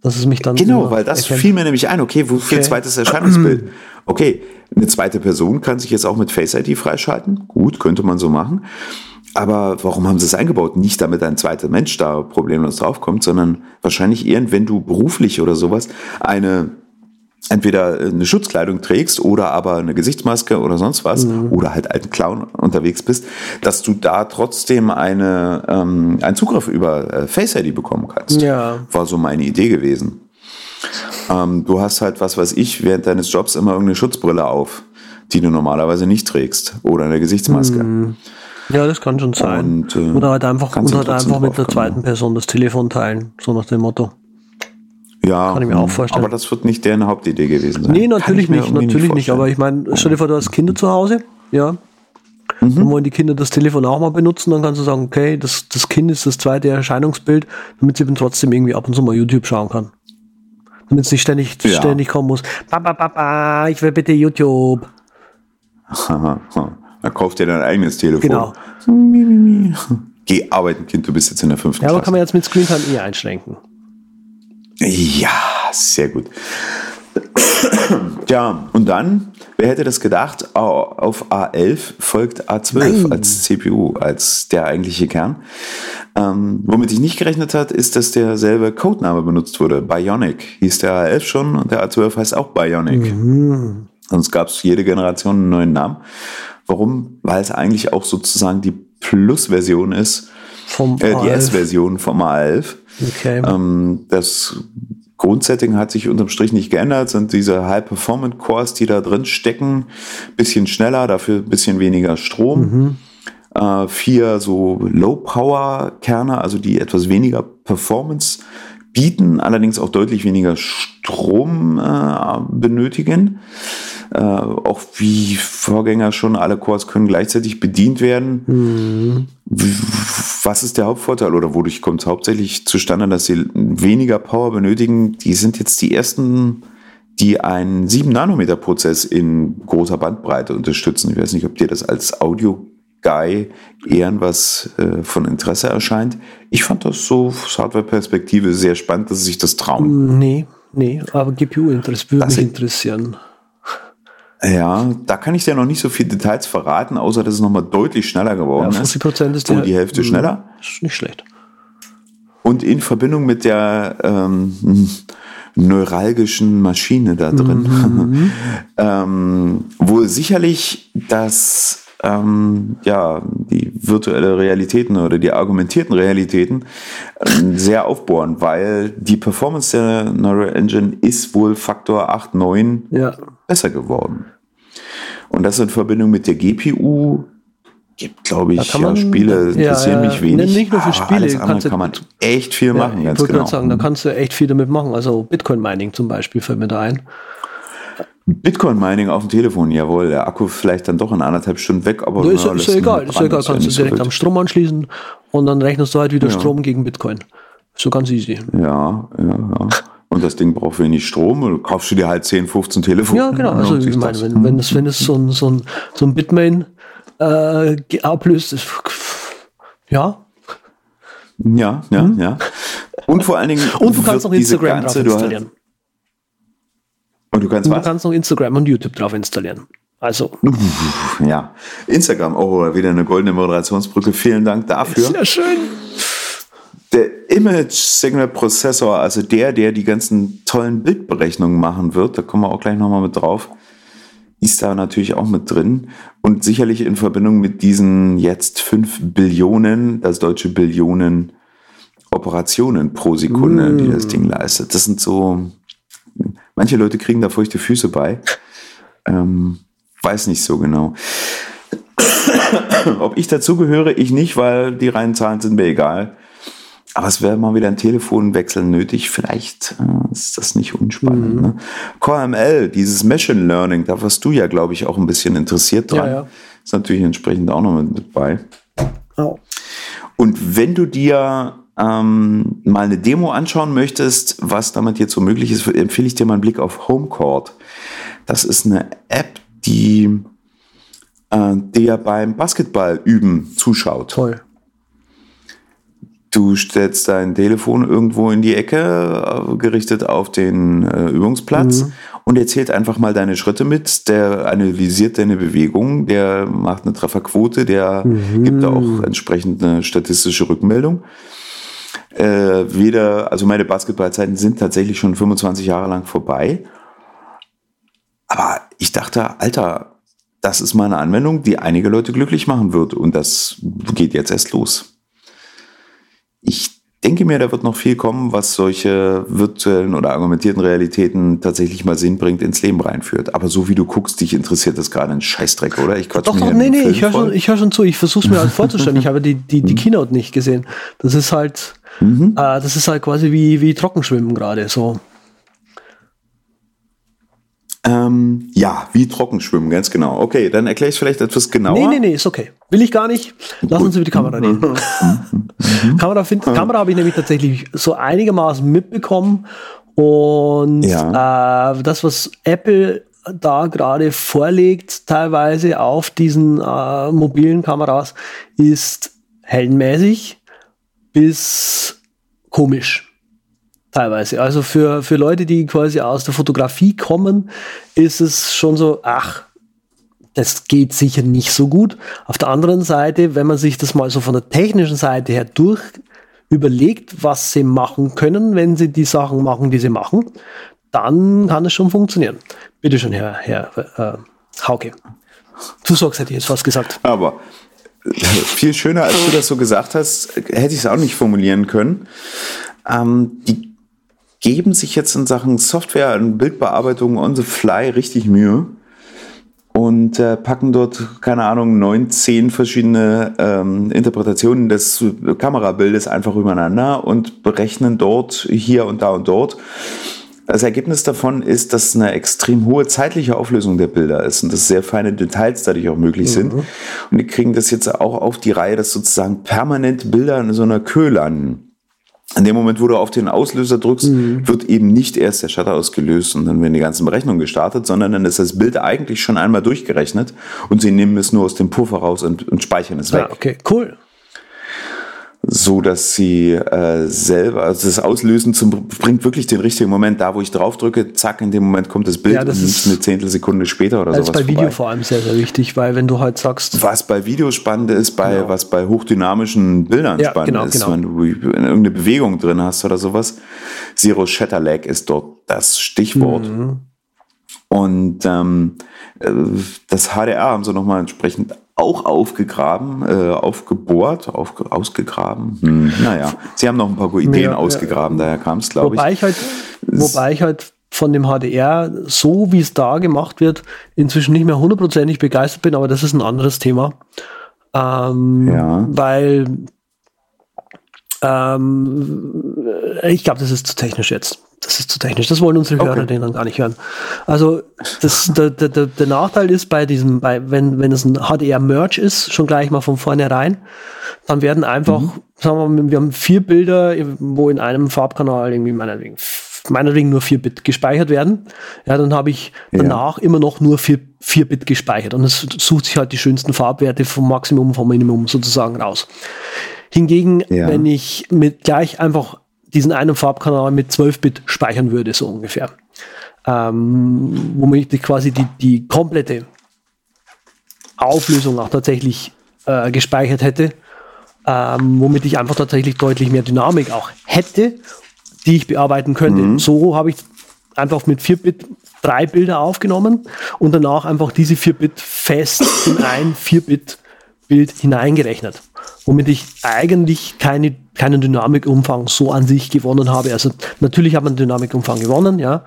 dass es mich dann. Genau, weil das erkennt. fiel mir nämlich ein, okay, wofür okay. zweites Erscheinungsbild? Okay, eine zweite Person kann sich jetzt auch mit Face ID freischalten. Gut, könnte man so machen. Aber warum haben sie es eingebaut? Nicht damit ein zweiter Mensch da problemlos draufkommt, sondern wahrscheinlich eher, wenn du beruflich oder sowas eine entweder eine Schutzkleidung trägst oder aber eine Gesichtsmaske oder sonst was mhm. oder halt einen Clown unterwegs bist, dass du da trotzdem eine, ähm, einen Zugriff über äh, Face ID bekommen kannst. Ja. War so meine Idee gewesen. Ähm, du hast halt, was weiß ich, während deines Jobs immer irgendeine Schutzbrille auf, die du normalerweise nicht trägst oder eine Gesichtsmaske. Mhm. Ja, das kann schon sein. Und, äh, oder halt einfach, oder halt einfach mit der zweiten Person das Telefon teilen, so nach dem Motto. Ja, kann ich mir auch vorstellen. Aber das wird nicht deren Hauptidee gewesen sein. Nee, natürlich nicht, natürlich nicht. Aber ich meine, stell dir vor, du hast Kinder zu Hause, ja. Mhm. Dann wollen die Kinder das Telefon auch mal benutzen, dann kannst du sagen, okay, das, das Kind ist das zweite Erscheinungsbild, damit sie eben trotzdem irgendwie ab und zu mal YouTube schauen kann. Damit es nicht ständig, ja. ständig kommen muss. Papa, Papa, ich will bitte YouTube. Dann kauft ihr dein eigenes Telefon. Genau. Geh arbeiten, Kind, du bist jetzt in der fünften Ja, aber Klasse. kann man jetzt mit Screentime eh einschränken. Ja, sehr gut. Ja, und dann, wer hätte das gedacht, auf A11 folgt A12 Nein. als CPU, als der eigentliche Kern. Ähm, womit ich nicht gerechnet hat, ist, dass derselbe Codename benutzt wurde. Bionic hieß der A11 schon und der A12 heißt auch Bionic. Mhm. Sonst gab es jede Generation einen neuen Namen. Warum? Weil es eigentlich auch sozusagen die Plus-Version ist, vom äh, die S-Version vom A11. Okay. Ähm, das Grundsetting hat sich unterm Strich nicht geändert, sind diese High-Performance-Cores, die da drin stecken, bisschen schneller, dafür ein bisschen weniger Strom. Mhm. Äh, vier so Low-Power-Kerne, also die etwas weniger Performance bieten, allerdings auch deutlich weniger Strom äh, benötigen. Äh, auch wie Vorgänger schon, alle Cores können gleichzeitig bedient werden. Mhm. Was ist der Hauptvorteil oder wodurch kommt es hauptsächlich zustande, dass sie weniger Power benötigen? Die sind jetzt die ersten, die einen 7-Nanometer-Prozess in großer Bandbreite unterstützen. Ich weiß nicht, ob dir das als Audio Guy eher was äh, von Interesse erscheint. Ich fand das so aus Hardware-Perspektive sehr spannend, dass sie sich das trauen. Nee, nee, aber GPU-Interesse würde mich interessieren. Ja, da kann ich dir noch nicht so viele Details verraten, außer dass es nochmal deutlich schneller geworden ja, 50 Prozent ist. Und die Hälfte schneller. Ist nicht schlecht. Und in Verbindung mit der ähm, neuralgischen Maschine da drin, mhm. ähm, wo sicherlich das ähm, ja, die virtuelle Realitäten oder die argumentierten Realitäten äh, sehr aufbohren, weil die Performance der Neural Engine ist wohl Faktor 8, 9 ja. besser geworden. Und das in Verbindung mit der GPU gibt, glaube ich, ja, Spiele interessieren ja, mich wenig. Nicht nur für Spiele, alles andere kann man echt viel machen. Ich wollte genau. sagen, da kannst du echt viel damit machen. Also Bitcoin Mining zum Beispiel fällt mir da ein. Bitcoin-Mining auf dem Telefon, jawohl, der Akku vielleicht dann doch in anderthalb Stunden weg, aber da ist, ja, ist ja egal, ist ja egal, kannst du direkt so am Strom anschließen und dann rechnest du halt wieder ja. Strom gegen Bitcoin. So ganz easy. Ja, ja, ja. Und das Ding braucht wenig Strom, und kaufst du dir halt 10, 15 Telefone. Ja, genau. Also ich meine, wenn, wenn es, wenn es so ein, so ein, so ein Bitmain äh, ablöst, ist Ja. Ja, ja, mhm. ja. Und vor allen Dingen. Und du kannst noch Instagram drauf installieren. Und du kannst und was? Du kannst noch Instagram und YouTube drauf installieren. Also. Ja. Instagram, oh, wieder eine goldene Moderationsbrücke. Vielen Dank dafür. Sehr schön. Der Image Signal Prozessor, also der, der die ganzen tollen Bildberechnungen machen wird, da kommen wir auch gleich nochmal mit drauf, ist da natürlich auch mit drin. Und sicherlich in Verbindung mit diesen jetzt 5 Billionen, das deutsche Billionen Operationen pro Sekunde, mm. die das Ding leistet. Das sind so, manche Leute kriegen da feuchte Füße bei. Ähm, weiß nicht so genau. Ob ich dazugehöre, ich nicht, weil die reinen Zahlen sind mir egal. Aber es wäre mal wieder ein Telefonwechsel nötig. Vielleicht äh, ist das nicht unspannend. Mhm. Ne? KML, dieses Machine Learning, da warst du ja, glaube ich, auch ein bisschen interessiert dran. Ja, ja. Ist natürlich entsprechend auch noch mit, mit bei. Oh. Und wenn du dir ähm, mal eine Demo anschauen möchtest, was damit jetzt so möglich ist, empfehle ich dir mal einen Blick auf HomeCourt. Das ist eine App, die äh, dir beim Basketball üben zuschaut. Toll. Du stellst dein Telefon irgendwo in die Ecke, äh, gerichtet auf den äh, Übungsplatz mhm. und er zählt einfach mal deine Schritte mit, der analysiert deine Bewegungen, der macht eine Trefferquote, der mhm. gibt auch entsprechend eine statistische Rückmeldung. Äh, weder, also meine Basketballzeiten sind tatsächlich schon 25 Jahre lang vorbei. Aber ich dachte, Alter, das ist mal eine Anwendung, die einige Leute glücklich machen wird. Und das geht jetzt erst los. Ich denke mir, da wird noch viel kommen, was solche virtuellen oder argumentierten Realitäten tatsächlich mal Sinn bringt, ins Leben reinführt. Aber so wie du guckst, dich interessiert das gerade ein Scheißdreck, oder? Ich doch, doch, nee, nee, ich höre schon, hör schon zu. Ich versuche es mir halt vorzustellen. Ich habe die, die, die mhm. Keynote nicht gesehen. Das ist halt, mhm. äh, das ist halt quasi wie, wie Trockenschwimmen gerade, so. Ähm, ja, wie Trockenschwimmen, ganz genau. Okay, dann erkläre ich es vielleicht etwas genauer. Nee, nee, nee, ist okay. Will ich gar nicht. Lass uns über die Kamera reden. Mhm. Kamera, find, Kamera habe ich nämlich tatsächlich so einigermaßen mitbekommen. Und ja. äh, das, was Apple da gerade vorlegt, teilweise auf diesen äh, mobilen Kameras, ist heldenmäßig bis komisch teilweise. Also für, für Leute, die quasi aus der Fotografie kommen, ist es schon so, ach, das geht sicher nicht so gut. Auf der anderen Seite, wenn man sich das mal so von der technischen Seite her durch überlegt, was sie machen können, wenn sie die Sachen machen, die sie machen, dann kann es schon funktionieren. Bitte schön, Herr, Herr äh, Hauke. Du sagst, hätte ich jetzt was gesagt. Aber viel schöner, als du das so gesagt hast, hätte ich es auch nicht formulieren können. Ähm, die geben sich jetzt in Sachen Software und Bildbearbeitung on the fly richtig Mühe und äh, packen dort, keine Ahnung, neun, zehn verschiedene ähm, Interpretationen des Kamerabildes einfach übereinander und berechnen dort hier und da und dort. Das Ergebnis davon ist, dass eine extrem hohe zeitliche Auflösung der Bilder ist und dass sehr feine Details dadurch auch möglich sind. Mhm. Und die kriegen das jetzt auch auf die Reihe, dass sozusagen permanent Bilder in so einer Köhe landen. In dem Moment, wo du auf den Auslöser drückst, mhm. wird eben nicht erst der Shutter ausgelöst und dann werden die ganzen Berechnungen gestartet, sondern dann ist das Bild eigentlich schon einmal durchgerechnet und sie nehmen es nur aus dem Puffer raus und, und speichern es weg. Ja, okay, cool so dass sie äh, selber, also das Auslösen zum, bringt wirklich den richtigen Moment. Da, wo ich drauf drücke, zack, in dem Moment kommt das Bild ja, das und nicht eine Zehntelsekunde später oder sowas. Das ist bei Video vor allem sehr, sehr wichtig, weil wenn du halt sagst. Was bei Videos spannend ist, bei, genau. was bei hochdynamischen Bildern ja, spannend genau, ist, genau. wenn du irgendeine Bewegung drin hast oder sowas. Zero Shatter Lag ist dort das Stichwort. Mhm. Und ähm, äh, das HDR haben sie nochmal entsprechend auch aufgegraben, äh, aufgebohrt, auf, ausgegraben. Hm, naja, sie haben noch ein paar Ideen ja, ausgegraben, ja. daher kam es, glaube ich. Wobei ich halt, wobei ich halt von dem HDR, so wie es da gemacht wird, inzwischen nicht mehr hundertprozentig begeistert bin, aber das ist ein anderes Thema. Ähm, ja. Weil ähm, ich glaube, das ist zu technisch jetzt. Das ist zu technisch. Das wollen unsere Hörer okay. dann gar nicht hören. Also das, der, der, der Nachteil ist bei diesem, bei, wenn, wenn es ein HDR-Merge ist, schon gleich mal von vornherein, dann werden einfach, mhm. sagen wir, wir haben vier Bilder, wo in einem Farbkanal irgendwie meinetwegen, meinetwegen nur vier Bit gespeichert werden. Ja, dann habe ich danach ja. immer noch nur vier, vier Bit gespeichert und es sucht sich halt die schönsten Farbwerte vom Maximum, vom Minimum sozusagen raus. Hingegen, ja. wenn ich mit gleich einfach diesen einen Farbkanal mit 12-Bit speichern würde, so ungefähr. Ähm, womit ich quasi die, die komplette Auflösung auch tatsächlich äh, gespeichert hätte, ähm, womit ich einfach tatsächlich deutlich mehr Dynamik auch hätte, die ich bearbeiten könnte. Mhm. So habe ich einfach mit 4-Bit drei Bilder aufgenommen und danach einfach diese 4-Bit fest in ein 4-Bit-Bild hineingerechnet, womit ich eigentlich keine, keinen Dynamikumfang so an sich gewonnen habe. Also natürlich hat man Dynamikumfang gewonnen, ja,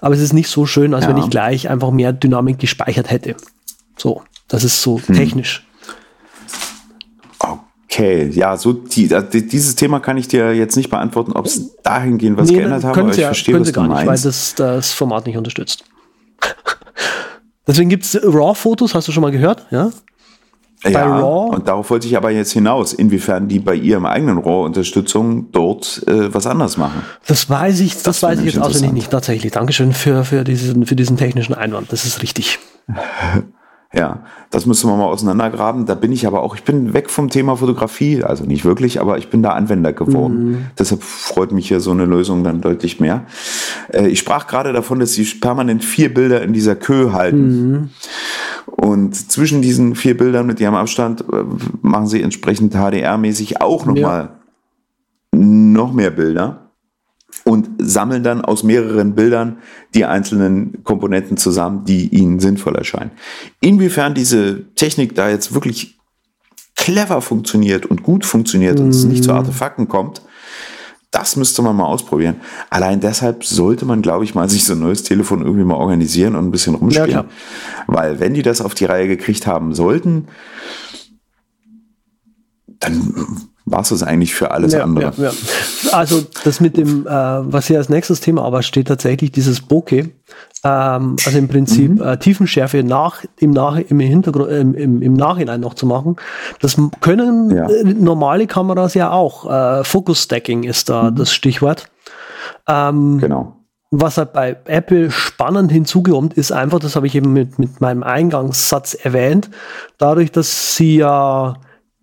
aber es ist nicht so schön, als ja. wenn ich gleich einfach mehr Dynamik gespeichert hätte. So, das ist so hm. technisch. Okay, ja, so die, dieses Thema kann ich dir jetzt nicht beantworten, ob es dahingehend was nee, geändert hat, aber ich ja, verstehe, was du gar meinst. Nicht, weil das das Format nicht unterstützt. Deswegen gibt es RAW-Fotos, hast du schon mal gehört, ja? Ja, RAW. und darauf wollte ich aber jetzt hinaus, inwiefern die bei ihrem eigenen RAW-Unterstützung dort äh, was anders machen. Das weiß ich, das, das weiß ich jetzt auswendig nicht tatsächlich. Dankeschön für, für, diesen, für diesen technischen Einwand, das ist richtig. Ja, das müssen wir mal auseinandergraben. Da bin ich aber auch, ich bin weg vom Thema Fotografie, also nicht wirklich, aber ich bin da Anwender geworden. Mhm. Deshalb freut mich hier so eine Lösung dann deutlich mehr. Äh, ich sprach gerade davon, dass sie permanent vier Bilder in dieser Kö halten. Mhm. Und zwischen diesen vier Bildern mit ihrem Abstand äh, machen sie entsprechend HDR-mäßig auch nochmal ja. noch mehr Bilder und sammeln dann aus mehreren Bildern die einzelnen Komponenten zusammen, die ihnen sinnvoll erscheinen. Inwiefern diese Technik da jetzt wirklich clever funktioniert und gut funktioniert und es nicht zu mhm. Artefakten kommt, das müsste man mal ausprobieren. Allein deshalb sollte man, glaube ich, mal sich so ein neues Telefon irgendwie mal organisieren und ein bisschen rumspielen. Ja, Weil wenn die das auf die Reihe gekriegt haben sollten, dann war es das eigentlich für alles ja, andere. Ja, ja. Also das mit dem, äh, was hier als nächstes Thema aber steht, tatsächlich dieses Bokeh. Ähm, also im Prinzip mhm. äh, Tiefenschärfe nach, im, nach, im, Hintergrund, äh, im, im Nachhinein noch zu machen. Das können. Äh, normale Kameras ja auch. Äh, Focus Stacking ist da mhm. das Stichwort. Ähm, genau. Was halt bei Apple spannend hinzukommt, ist einfach, das habe ich eben mit, mit meinem Eingangssatz erwähnt, dadurch, dass sie ja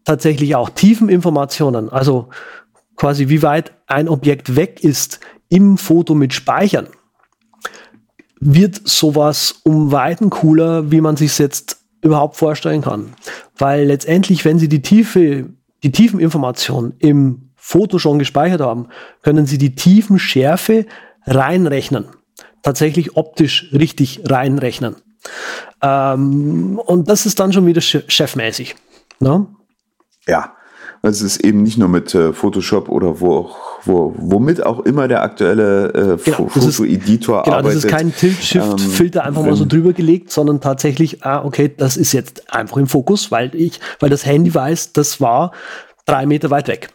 tatsächlich auch tiefen Informationen, also quasi wie weit ein Objekt weg ist im Foto mit Speichern, wird sowas um Weiten cooler, wie man sich jetzt überhaupt vorstellen kann. Weil letztendlich, wenn Sie die Tiefe, die tiefen im Foto schon gespeichert haben, können Sie die tiefen Schärfe reinrechnen. Tatsächlich optisch richtig reinrechnen. Ähm, und das ist dann schon wieder chefmäßig. Ne? Ja, es ist eben nicht nur mit äh, Photoshop oder wo auch, wo, womit auch immer der aktuelle äh, genau, Fotoeditor genau, arbeitet. Genau, das ist kein Tilt-Shift-Filter ähm, einfach mal so drüber gelegt, sondern tatsächlich, ah, okay, das ist jetzt einfach im Fokus, weil ich, weil das Handy weiß, das war drei Meter weit weg.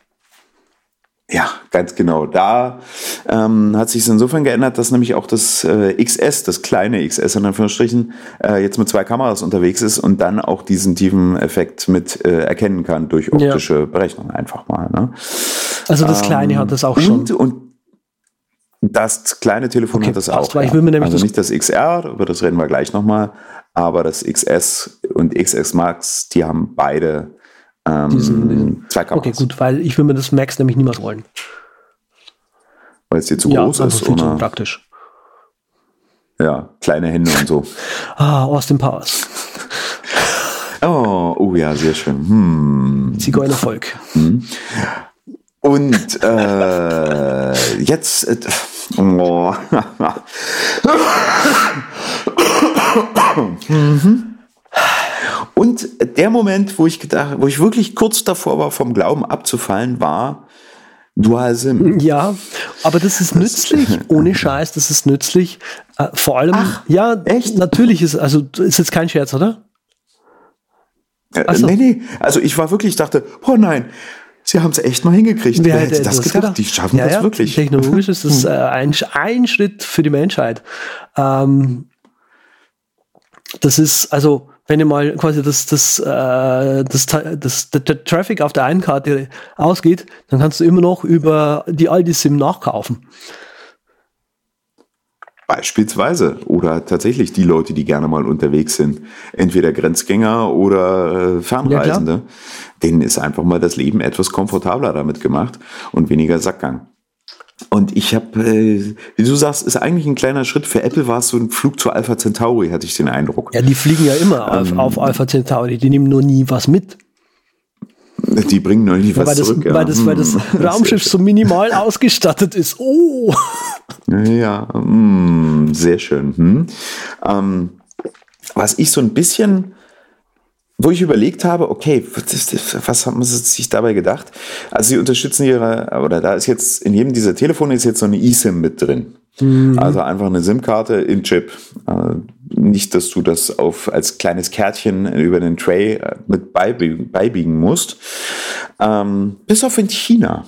Ja, ganz genau. Da ähm, hat sich es insofern geändert, dass nämlich auch das äh, XS, das kleine XS in Anführungsstrichen, äh, jetzt mit zwei Kameras unterwegs ist und dann auch diesen tiefen Effekt mit äh, erkennen kann durch optische ja. Berechnung einfach mal. Ne? Also das kleine ähm, hat das auch schon. Und, und das kleine Telefon okay, hat das auch. Ja. also das nicht das XR, über das reden wir gleich nochmal, aber das XS und XS Max, die haben beide ähm, diesen, zwei Kameras. Okay, gut, weil ich will mir das Max nämlich niemals rollen. Weil es dir zu ja, groß ist? Viel oder? zu praktisch. Ja, kleine Hände und so. ah, Austin Powers. oh, oh ja, sehr schön. Hm. Zigeunervolk. Hm. Und äh, jetzt. Äh, oh. mhm. Und der Moment, wo ich gedacht, wo ich wirklich kurz davor war, vom Glauben abzufallen, war Dual SIM. Ja, aber das ist nützlich, ohne Scheiß, das ist nützlich. Äh, vor allem, Ach, ja, echt? Natürlich ist, also ist jetzt kein Scherz, oder? Äh, so. Nee, nee, also ich war wirklich, dachte, oh nein, Sie haben es echt mal hingekriegt. Wer, hätte das, das gedacht? gedacht? Die schaffen ja, das ja, wirklich. Technologisch ist das äh, ein, ein Schritt für die Menschheit. Ähm, das ist, also, wenn ihr mal quasi das, das, äh, das, das, der Traffic auf der einen Karte ausgeht, dann kannst du immer noch über die Aldi-SIM nachkaufen. Beispielsweise. Oder tatsächlich die Leute, die gerne mal unterwegs sind. Entweder Grenzgänger oder äh, Fernreisende. Ja, denen ist einfach mal das Leben etwas komfortabler damit gemacht und weniger Sackgang. Und ich habe, äh, wie du sagst, ist eigentlich ein kleiner Schritt. Für Apple war es so ein Flug zu Alpha Centauri, hatte ich den Eindruck. Ja, die fliegen ja immer ähm, auf, auf Alpha Centauri. Die nehmen nur nie was mit. Die bringen noch nie was weil das, zurück. Weil, ja. das, weil das hm. Raumschiff so minimal ausgestattet ist. Oh! Ja, mh, hm, sehr schön. Hm. Ähm, was ich so ein bisschen wo ich überlegt habe, okay, was haben sie sich dabei gedacht? Also sie unterstützen ihre, oder da ist jetzt, in jedem dieser Telefone ist jetzt so eine eSIM mit drin. Mhm. Also einfach eine SIM-Karte in Chip. Äh, nicht, dass du das auf, als kleines Kärtchen über den Tray äh, mit beibiegen, beibiegen musst. Ähm, bis auf in China.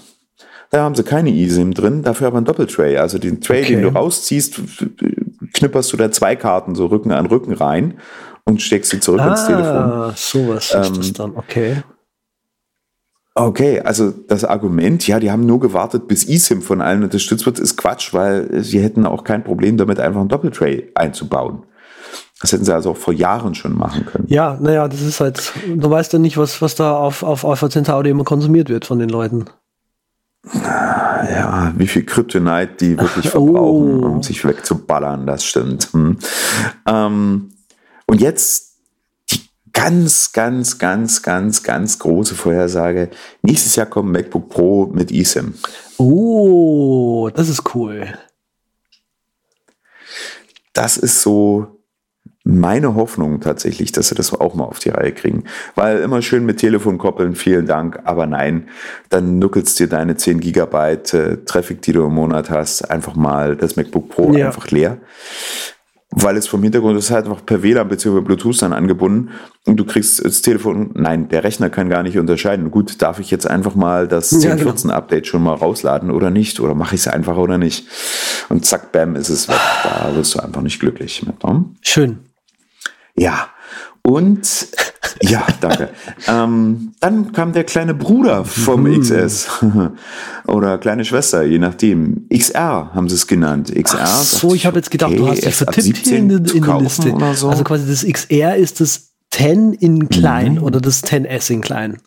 Da haben sie keine eSIM drin, dafür aber ein Doppeltray. Also den Tray, okay. den du rausziehst, knipperst du da zwei Karten so Rücken an Rücken rein und steckst sie zurück ah, ins Telefon. sowas ähm, ist das dann, okay. Okay, also das Argument, ja, die haben nur gewartet, bis eSIM von allen unterstützt wird, ist Quatsch, weil sie hätten auch kein Problem damit, einfach ein Doppeltray einzubauen. Das hätten sie also auch vor Jahren schon machen können. Ja, naja, das ist halt, du weißt ja nicht, was, was da auf, auf Alpha Centauri immer konsumiert wird von den Leuten. Ja, wie viel Kryptonite die wirklich verbrauchen, oh. um sich wegzuballern, das stimmt. Hm. Ähm, und jetzt die ganz, ganz, ganz, ganz, ganz große Vorhersage. Nächstes Jahr kommt MacBook Pro mit eSIM. Oh, das ist cool. Das ist so meine Hoffnung tatsächlich, dass sie das auch mal auf die Reihe kriegen. Weil immer schön mit Telefon koppeln, vielen Dank, aber nein, dann nuckelst dir deine 10 Gigabyte äh, Traffic, die du im Monat hast, einfach mal das MacBook Pro ja. einfach leer weil es vom Hintergrund ist halt einfach per WLAN bzw. Bluetooth dann angebunden und du kriegst das Telefon, nein, der Rechner kann gar nicht unterscheiden. Gut, darf ich jetzt einfach mal das 1014 genau. Update schon mal rausladen oder nicht? Oder mache ich es einfach oder nicht? Und zack, bam, ist es weg. Da wirst du einfach nicht glücklich mit. Ne? Schön. Ja. Und ja, danke. ähm, dann kam der kleine Bruder vom mhm. XS oder kleine Schwester, je nachdem. XR haben sie es genannt. XR. Ach so, ich habe jetzt gedacht, okay, du hast dich vertippt hier in, in der Liste. So. Also quasi das XR ist das 10 in klein mhm. oder das 10S in klein.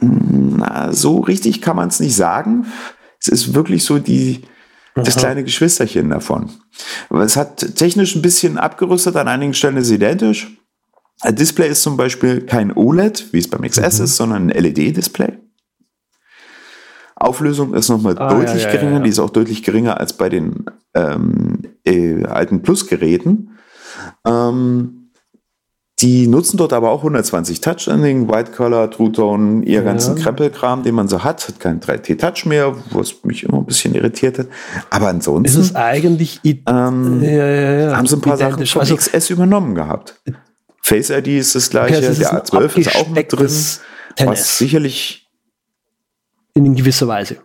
Na, so richtig kann man es nicht sagen. Es ist wirklich so die, das kleine Geschwisterchen davon. Es hat technisch ein bisschen abgerüstet, an einigen Stellen ist es identisch. Ein Display ist zum Beispiel kein OLED, wie es beim XS mhm. ist, sondern ein LED-Display. Auflösung ist nochmal ah, deutlich ja, ja, geringer, ja, die ist auch deutlich geringer als bei den ähm, äh, alten Plus-Geräten. Ähm, die nutzen dort aber auch 120 Touch-Ending, White Color, True Tone, ihr ja. ganzen Krempelkram, den man so hat. Hat kein 3T-Touch mehr, was mich immer ein bisschen irritiert hat. Aber ansonsten. Ist es eigentlich. Ähm, ja, ja, haben sie ein paar Sachen vom also, XS übernommen gehabt. Face ID ist das gleiche, okay, also der A12 ist auch mit drin. Was sicherlich. In gewisser Weise.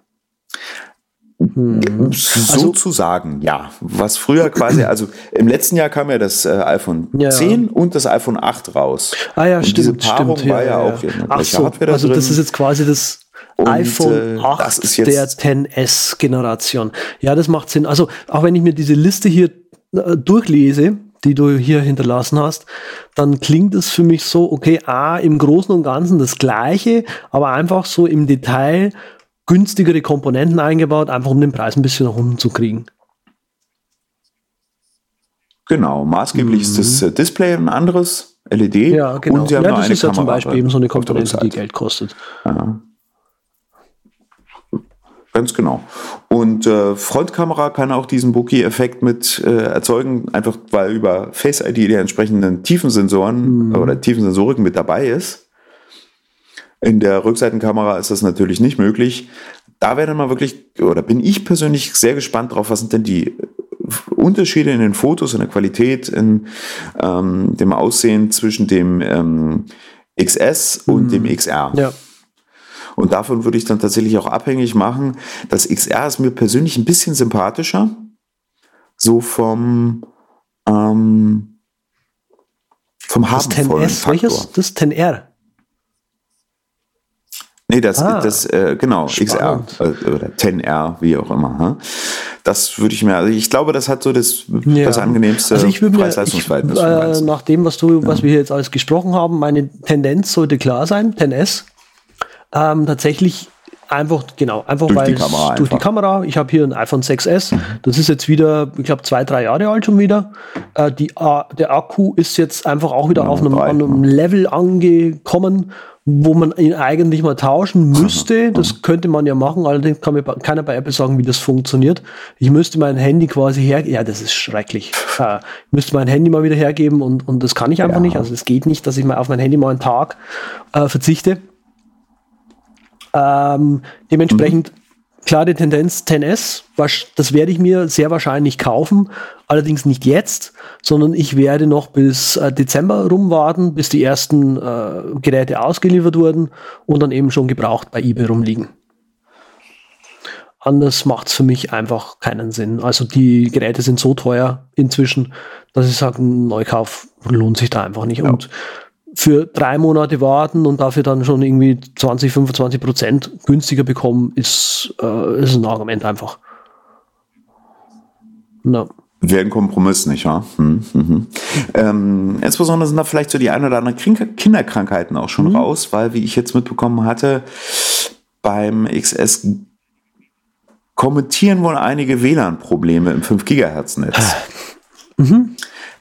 Hm. Sozusagen, also, ja. Was früher quasi, also im letzten Jahr kam ja das äh, iPhone ja. 10 und das iPhone 8 raus. Ah ja, und stimmt. Diese Paarung stimmt, war ja, ja auch ja. Ach so, da also drin. das ist jetzt quasi das und, iPhone 8 äh, der 10S-Generation. Ja, das macht Sinn. Also auch wenn ich mir diese Liste hier äh, durchlese, die du hier hinterlassen hast, dann klingt es für mich so, okay, A, im Großen und Ganzen das Gleiche, aber einfach so im Detail günstigere Komponenten eingebaut, einfach um den Preis ein bisschen nach unten zu kriegen. Genau, maßgeblich mhm. ist das mhm. Display ein anderes LED. Ja, genau. Und sie haben ja, das ist ja zum Beispiel eben so eine Komponente, die Geld kostet. Ja. Ganz genau. Und äh, Frontkamera kann auch diesen Bokeh-Effekt mit äh, erzeugen, einfach weil über Face ID die entsprechenden Tiefensensoren mhm. oder Tiefensensoriken mit dabei ist. In der Rückseitenkamera ist das natürlich nicht möglich. Da wäre dann mal wirklich, oder bin ich persönlich sehr gespannt drauf, was sind denn die Unterschiede in den Fotos, in der Qualität, in ähm, dem Aussehen zwischen dem ähm, XS und mhm. dem XR. Ja. Und davon würde ich dann tatsächlich auch abhängig machen. Das XR ist mir persönlich ein bisschen sympathischer. So vom, ähm, vom Das 10S, welches? Das 10R. Nee, das, ah, das äh, genau, spannend. XR äh, oder 10R, wie auch immer. Hm? Das würde ich mir, also ich glaube, das hat so das, ja. das angenehmste also Preis-Leistungsverhältnis. Äh, nach dem, was du, ja. was wir jetzt alles gesprochen haben, meine Tendenz sollte klar sein, 10S. Ähm, tatsächlich Einfach, genau, einfach durch weil die Kamera durch einfach. die Kamera. Ich habe hier ein iPhone 6S. Mhm. Das ist jetzt wieder, ich glaube, zwei, drei Jahre alt schon wieder. Äh, die, der Akku ist jetzt einfach auch wieder ja, auf einem, einem, Level angekommen, wo man ihn eigentlich mal tauschen müsste. Das könnte man ja machen, allerdings kann mir keiner bei Apple sagen, wie das funktioniert. Ich müsste mein Handy quasi her, ja, das ist schrecklich. Äh, ich müsste mein Handy mal wieder hergeben und, und das kann ich einfach ja. nicht. Also es geht nicht, dass ich mal auf mein Handy mal einen Tag äh, verzichte. Ähm, dementsprechend mhm. Klare Tendenz 10S, was, das werde ich mir sehr wahrscheinlich kaufen, allerdings nicht jetzt, sondern ich werde noch bis äh, Dezember rumwarten, bis die ersten äh, Geräte ausgeliefert wurden und dann eben schon gebraucht bei eBay rumliegen. Anders macht es für mich einfach keinen Sinn. Also die Geräte sind so teuer inzwischen, dass ich sage, ein Neukauf lohnt sich da einfach nicht. Ja. Und für drei Monate warten und dafür dann schon irgendwie 20, 25 Prozent günstiger bekommen, ist, äh, ist ein Argument einfach. No. Wäre ein Kompromiss, nicht wahr? Hm, hm, hm. Ähm, insbesondere sind da vielleicht so die ein oder anderen Kinderkrankheiten auch schon mhm. raus, weil, wie ich jetzt mitbekommen hatte, beim XS kommentieren wohl einige WLAN-Probleme im 5 Gigahertz-Netz. Mhm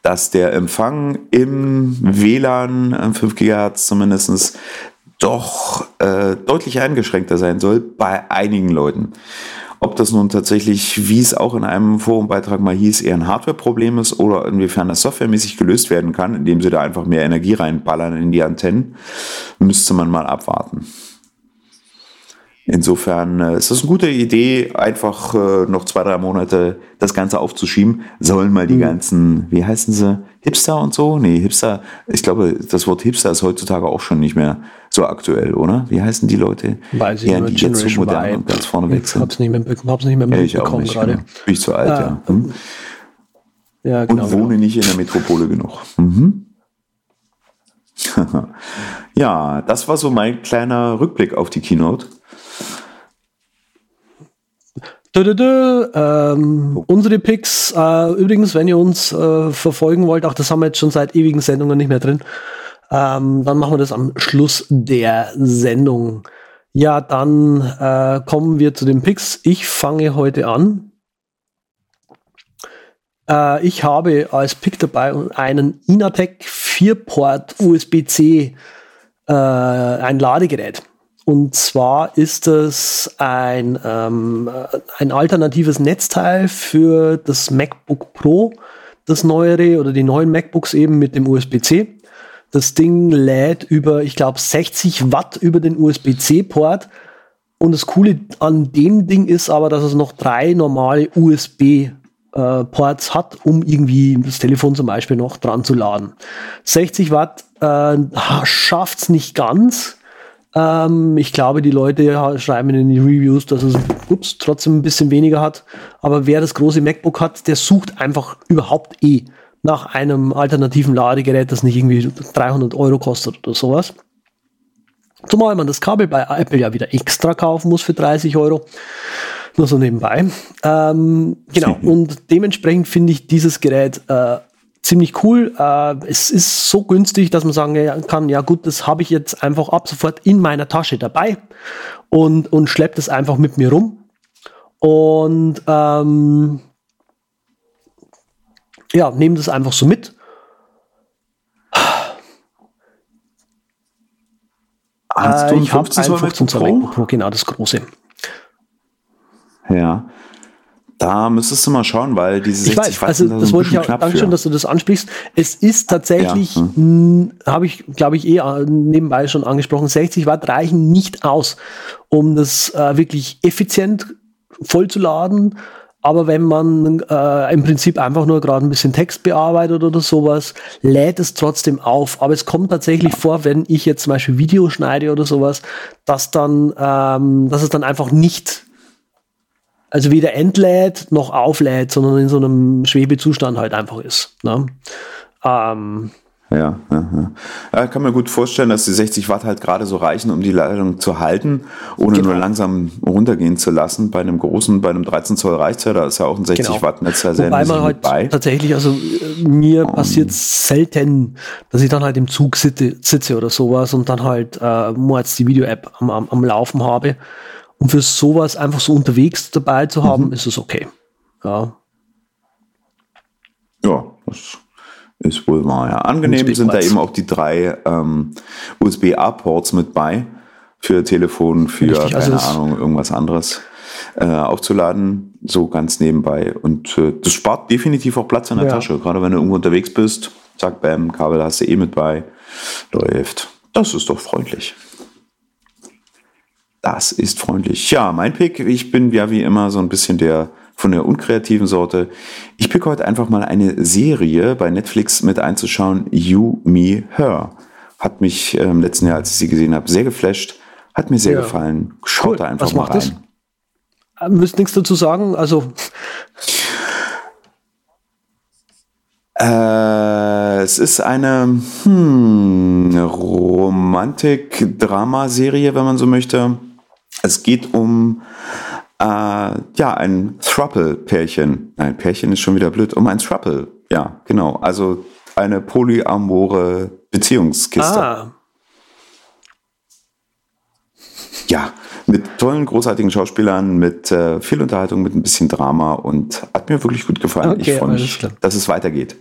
dass der Empfang im WLAN 5 GHz zumindest doch äh, deutlich eingeschränkter sein soll bei einigen Leuten. Ob das nun tatsächlich, wie es auch in einem Forumbeitrag mal hieß, eher ein Hardware-Problem ist oder inwiefern das softwaremäßig gelöst werden kann, indem sie da einfach mehr Energie reinballern in die Antennen, müsste man mal abwarten. Insofern äh, ist das eine gute Idee, einfach äh, noch zwei, drei Monate das Ganze aufzuschieben. Sollen mal die mhm. ganzen, wie heißen sie, Hipster und so? Nee, Hipster, ich glaube, das Wort Hipster ist heutzutage auch schon nicht mehr so aktuell, oder? Wie heißen die Leute? Weiß ich ja, die jetzt so modern und ganz vorne weg sind. Hab's nicht mehr, hab's nicht mehr mitbekommen gerade. Genau. Bin ich zu alt, ah, ja. Hm? ja genau, und wohne genau. nicht in der Metropole genug. Mhm. ja, das war so mein kleiner Rückblick auf die Keynote. Ähm, oh. Unsere Picks, äh, übrigens, wenn ihr uns äh, verfolgen wollt, auch das haben wir jetzt schon seit ewigen Sendungen nicht mehr drin, ähm, dann machen wir das am Schluss der Sendung. Ja, dann äh, kommen wir zu den Picks. Ich fange heute an. Äh, ich habe als Pick dabei einen Inatec 4-Port USB-C, äh, ein Ladegerät. Und zwar ist es ein, ähm, ein alternatives Netzteil für das MacBook Pro, das neuere oder die neuen MacBooks eben mit dem USB-C. Das Ding lädt über, ich glaube, 60 Watt über den USB-C-Port. Und das Coole an dem Ding ist aber, dass es noch drei normale USB-Ports äh, hat, um irgendwie das Telefon zum Beispiel noch dran zu laden. 60 Watt äh, schafft es nicht ganz ähm, ich glaube, die Leute schreiben in den Reviews, dass es ups, trotzdem ein bisschen weniger hat. Aber wer das große MacBook hat, der sucht einfach überhaupt eh nach einem alternativen Ladegerät, das nicht irgendwie 300 Euro kostet oder sowas. Zumal man das Kabel bei Apple ja wieder extra kaufen muss für 30 Euro. Nur so nebenbei. Ähm, genau. Und dementsprechend finde ich dieses Gerät äh, ziemlich cool. Äh, es ist so günstig, dass man sagen kann, ja gut, das habe ich jetzt einfach ab sofort in meiner Tasche dabei und, und schleppt es einfach mit mir rum. Und ähm, ja, nehme das einfach so mit. Äh, ich habe ein 15 Zoll Pro, genau das große. Ja. Da müsstest du mal schauen, weil diese 60 ich weiß, also das wollte ich auch danke schön, dass du das ansprichst. Es ist tatsächlich, ja. hm. habe ich, glaube ich, eh äh, nebenbei schon angesprochen, 60 Watt reichen nicht aus, um das äh, wirklich effizient vollzuladen. Aber wenn man äh, im Prinzip einfach nur gerade ein bisschen Text bearbeitet oder sowas, lädt es trotzdem auf. Aber es kommt tatsächlich vor, wenn ich jetzt zum Beispiel Video schneide oder sowas, dass dann, ähm, dass es dann einfach nicht also weder entlädt noch auflädt, sondern in so einem Schwebezustand halt einfach ist. Ne? Ähm, Ja, ja, ja. ja, kann mir gut vorstellen, dass die 60 Watt halt gerade so reichen, um die Leitung zu halten, ohne genau. nur langsam runtergehen zu lassen. Bei einem großen, bei einem 13 Zoll reicht ja, da ist ja auch ein 60 genau. Watt Netz ja sehr Wobei man halt bei. tatsächlich, also mir um, passiert selten, dass ich dann halt im Zug sitze, sitze oder sowas und dann halt äh, Mords die Video-App am, am, am Laufen habe. Und für sowas einfach so unterwegs dabei zu haben, mhm. ist es okay. Ja. Ja, das ist wohl wahr. Ja. Angenehm sind da eben auch die drei ähm, USB-A-Ports mit bei für Telefon, für, Richtig, also keine Ahnung, irgendwas anderes äh, aufzuladen, so ganz nebenbei. Und äh, das spart definitiv auch Platz in der ja. Tasche. Gerade wenn du irgendwo unterwegs bist, zack, bam, Kabel hast du eh mit bei, läuft. Das ist doch freundlich. Das ist freundlich. Ja, mein Pick, ich bin ja wie immer so ein bisschen der von der unkreativen Sorte. Ich pick heute einfach mal eine Serie bei Netflix mit einzuschauen, You, Me, Her. Hat mich im letzten Jahr, als ich sie gesehen habe, sehr geflasht. Hat mir sehr ja. gefallen. Schaut cool. da einfach Was mal rein. Das? Äh, müsst nichts dazu sagen. Also Äh, es ist eine hm, Romantik-Drama-Serie, wenn man so möchte. Es geht um äh, ja, ein Thruple-Pärchen. Nein, Pärchen ist schon wieder blöd. Um ein Thruple. Ja, genau. Also eine polyamore Beziehungskiste. Ah. Ja, mit tollen, großartigen Schauspielern, mit äh, viel Unterhaltung, mit ein bisschen Drama und hat mir wirklich gut gefallen. Okay, ich freue mich, dass es weitergeht.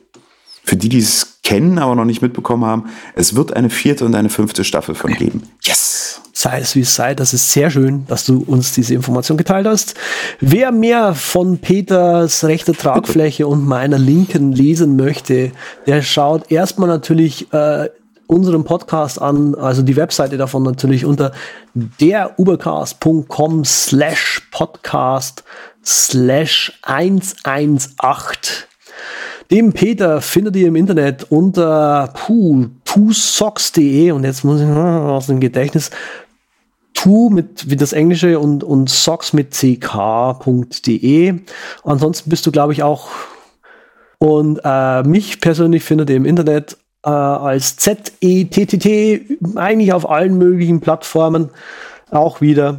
Für die, die es kennen, aber noch nicht mitbekommen haben, es wird eine vierte und eine fünfte Staffel von geben. Yes! Sei es wie es sei, das ist sehr schön, dass du uns diese Information geteilt hast. Wer mehr von Peters rechter Tragfläche und meiner linken lesen möchte, der schaut erstmal natürlich äh, unseren Podcast an, also die Webseite davon natürlich unter derubercast.com slash podcast slash 118 dem Peter findet ihr im Internet unter puh, twosocks.de und jetzt muss ich aus dem Gedächtnis two mit wie das Englische und, und socks mit ck.de. Ansonsten bist du, glaube ich, auch und äh, mich persönlich findet ihr im Internet äh, als ZETTT eigentlich auf allen möglichen Plattformen auch wieder.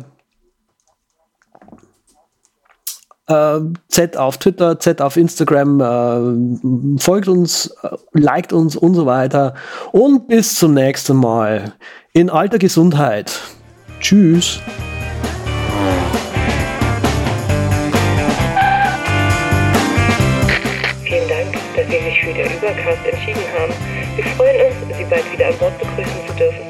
Äh, Z auf Twitter, Z auf Instagram, äh, folgt uns, äh, liked uns und so weiter. Und bis zum nächsten Mal. In alter Gesundheit. Tschüss. Vielen Dank, dass Sie sich für den Übercast entschieden haben. Wir freuen uns, Sie bald wieder an Bord begrüßen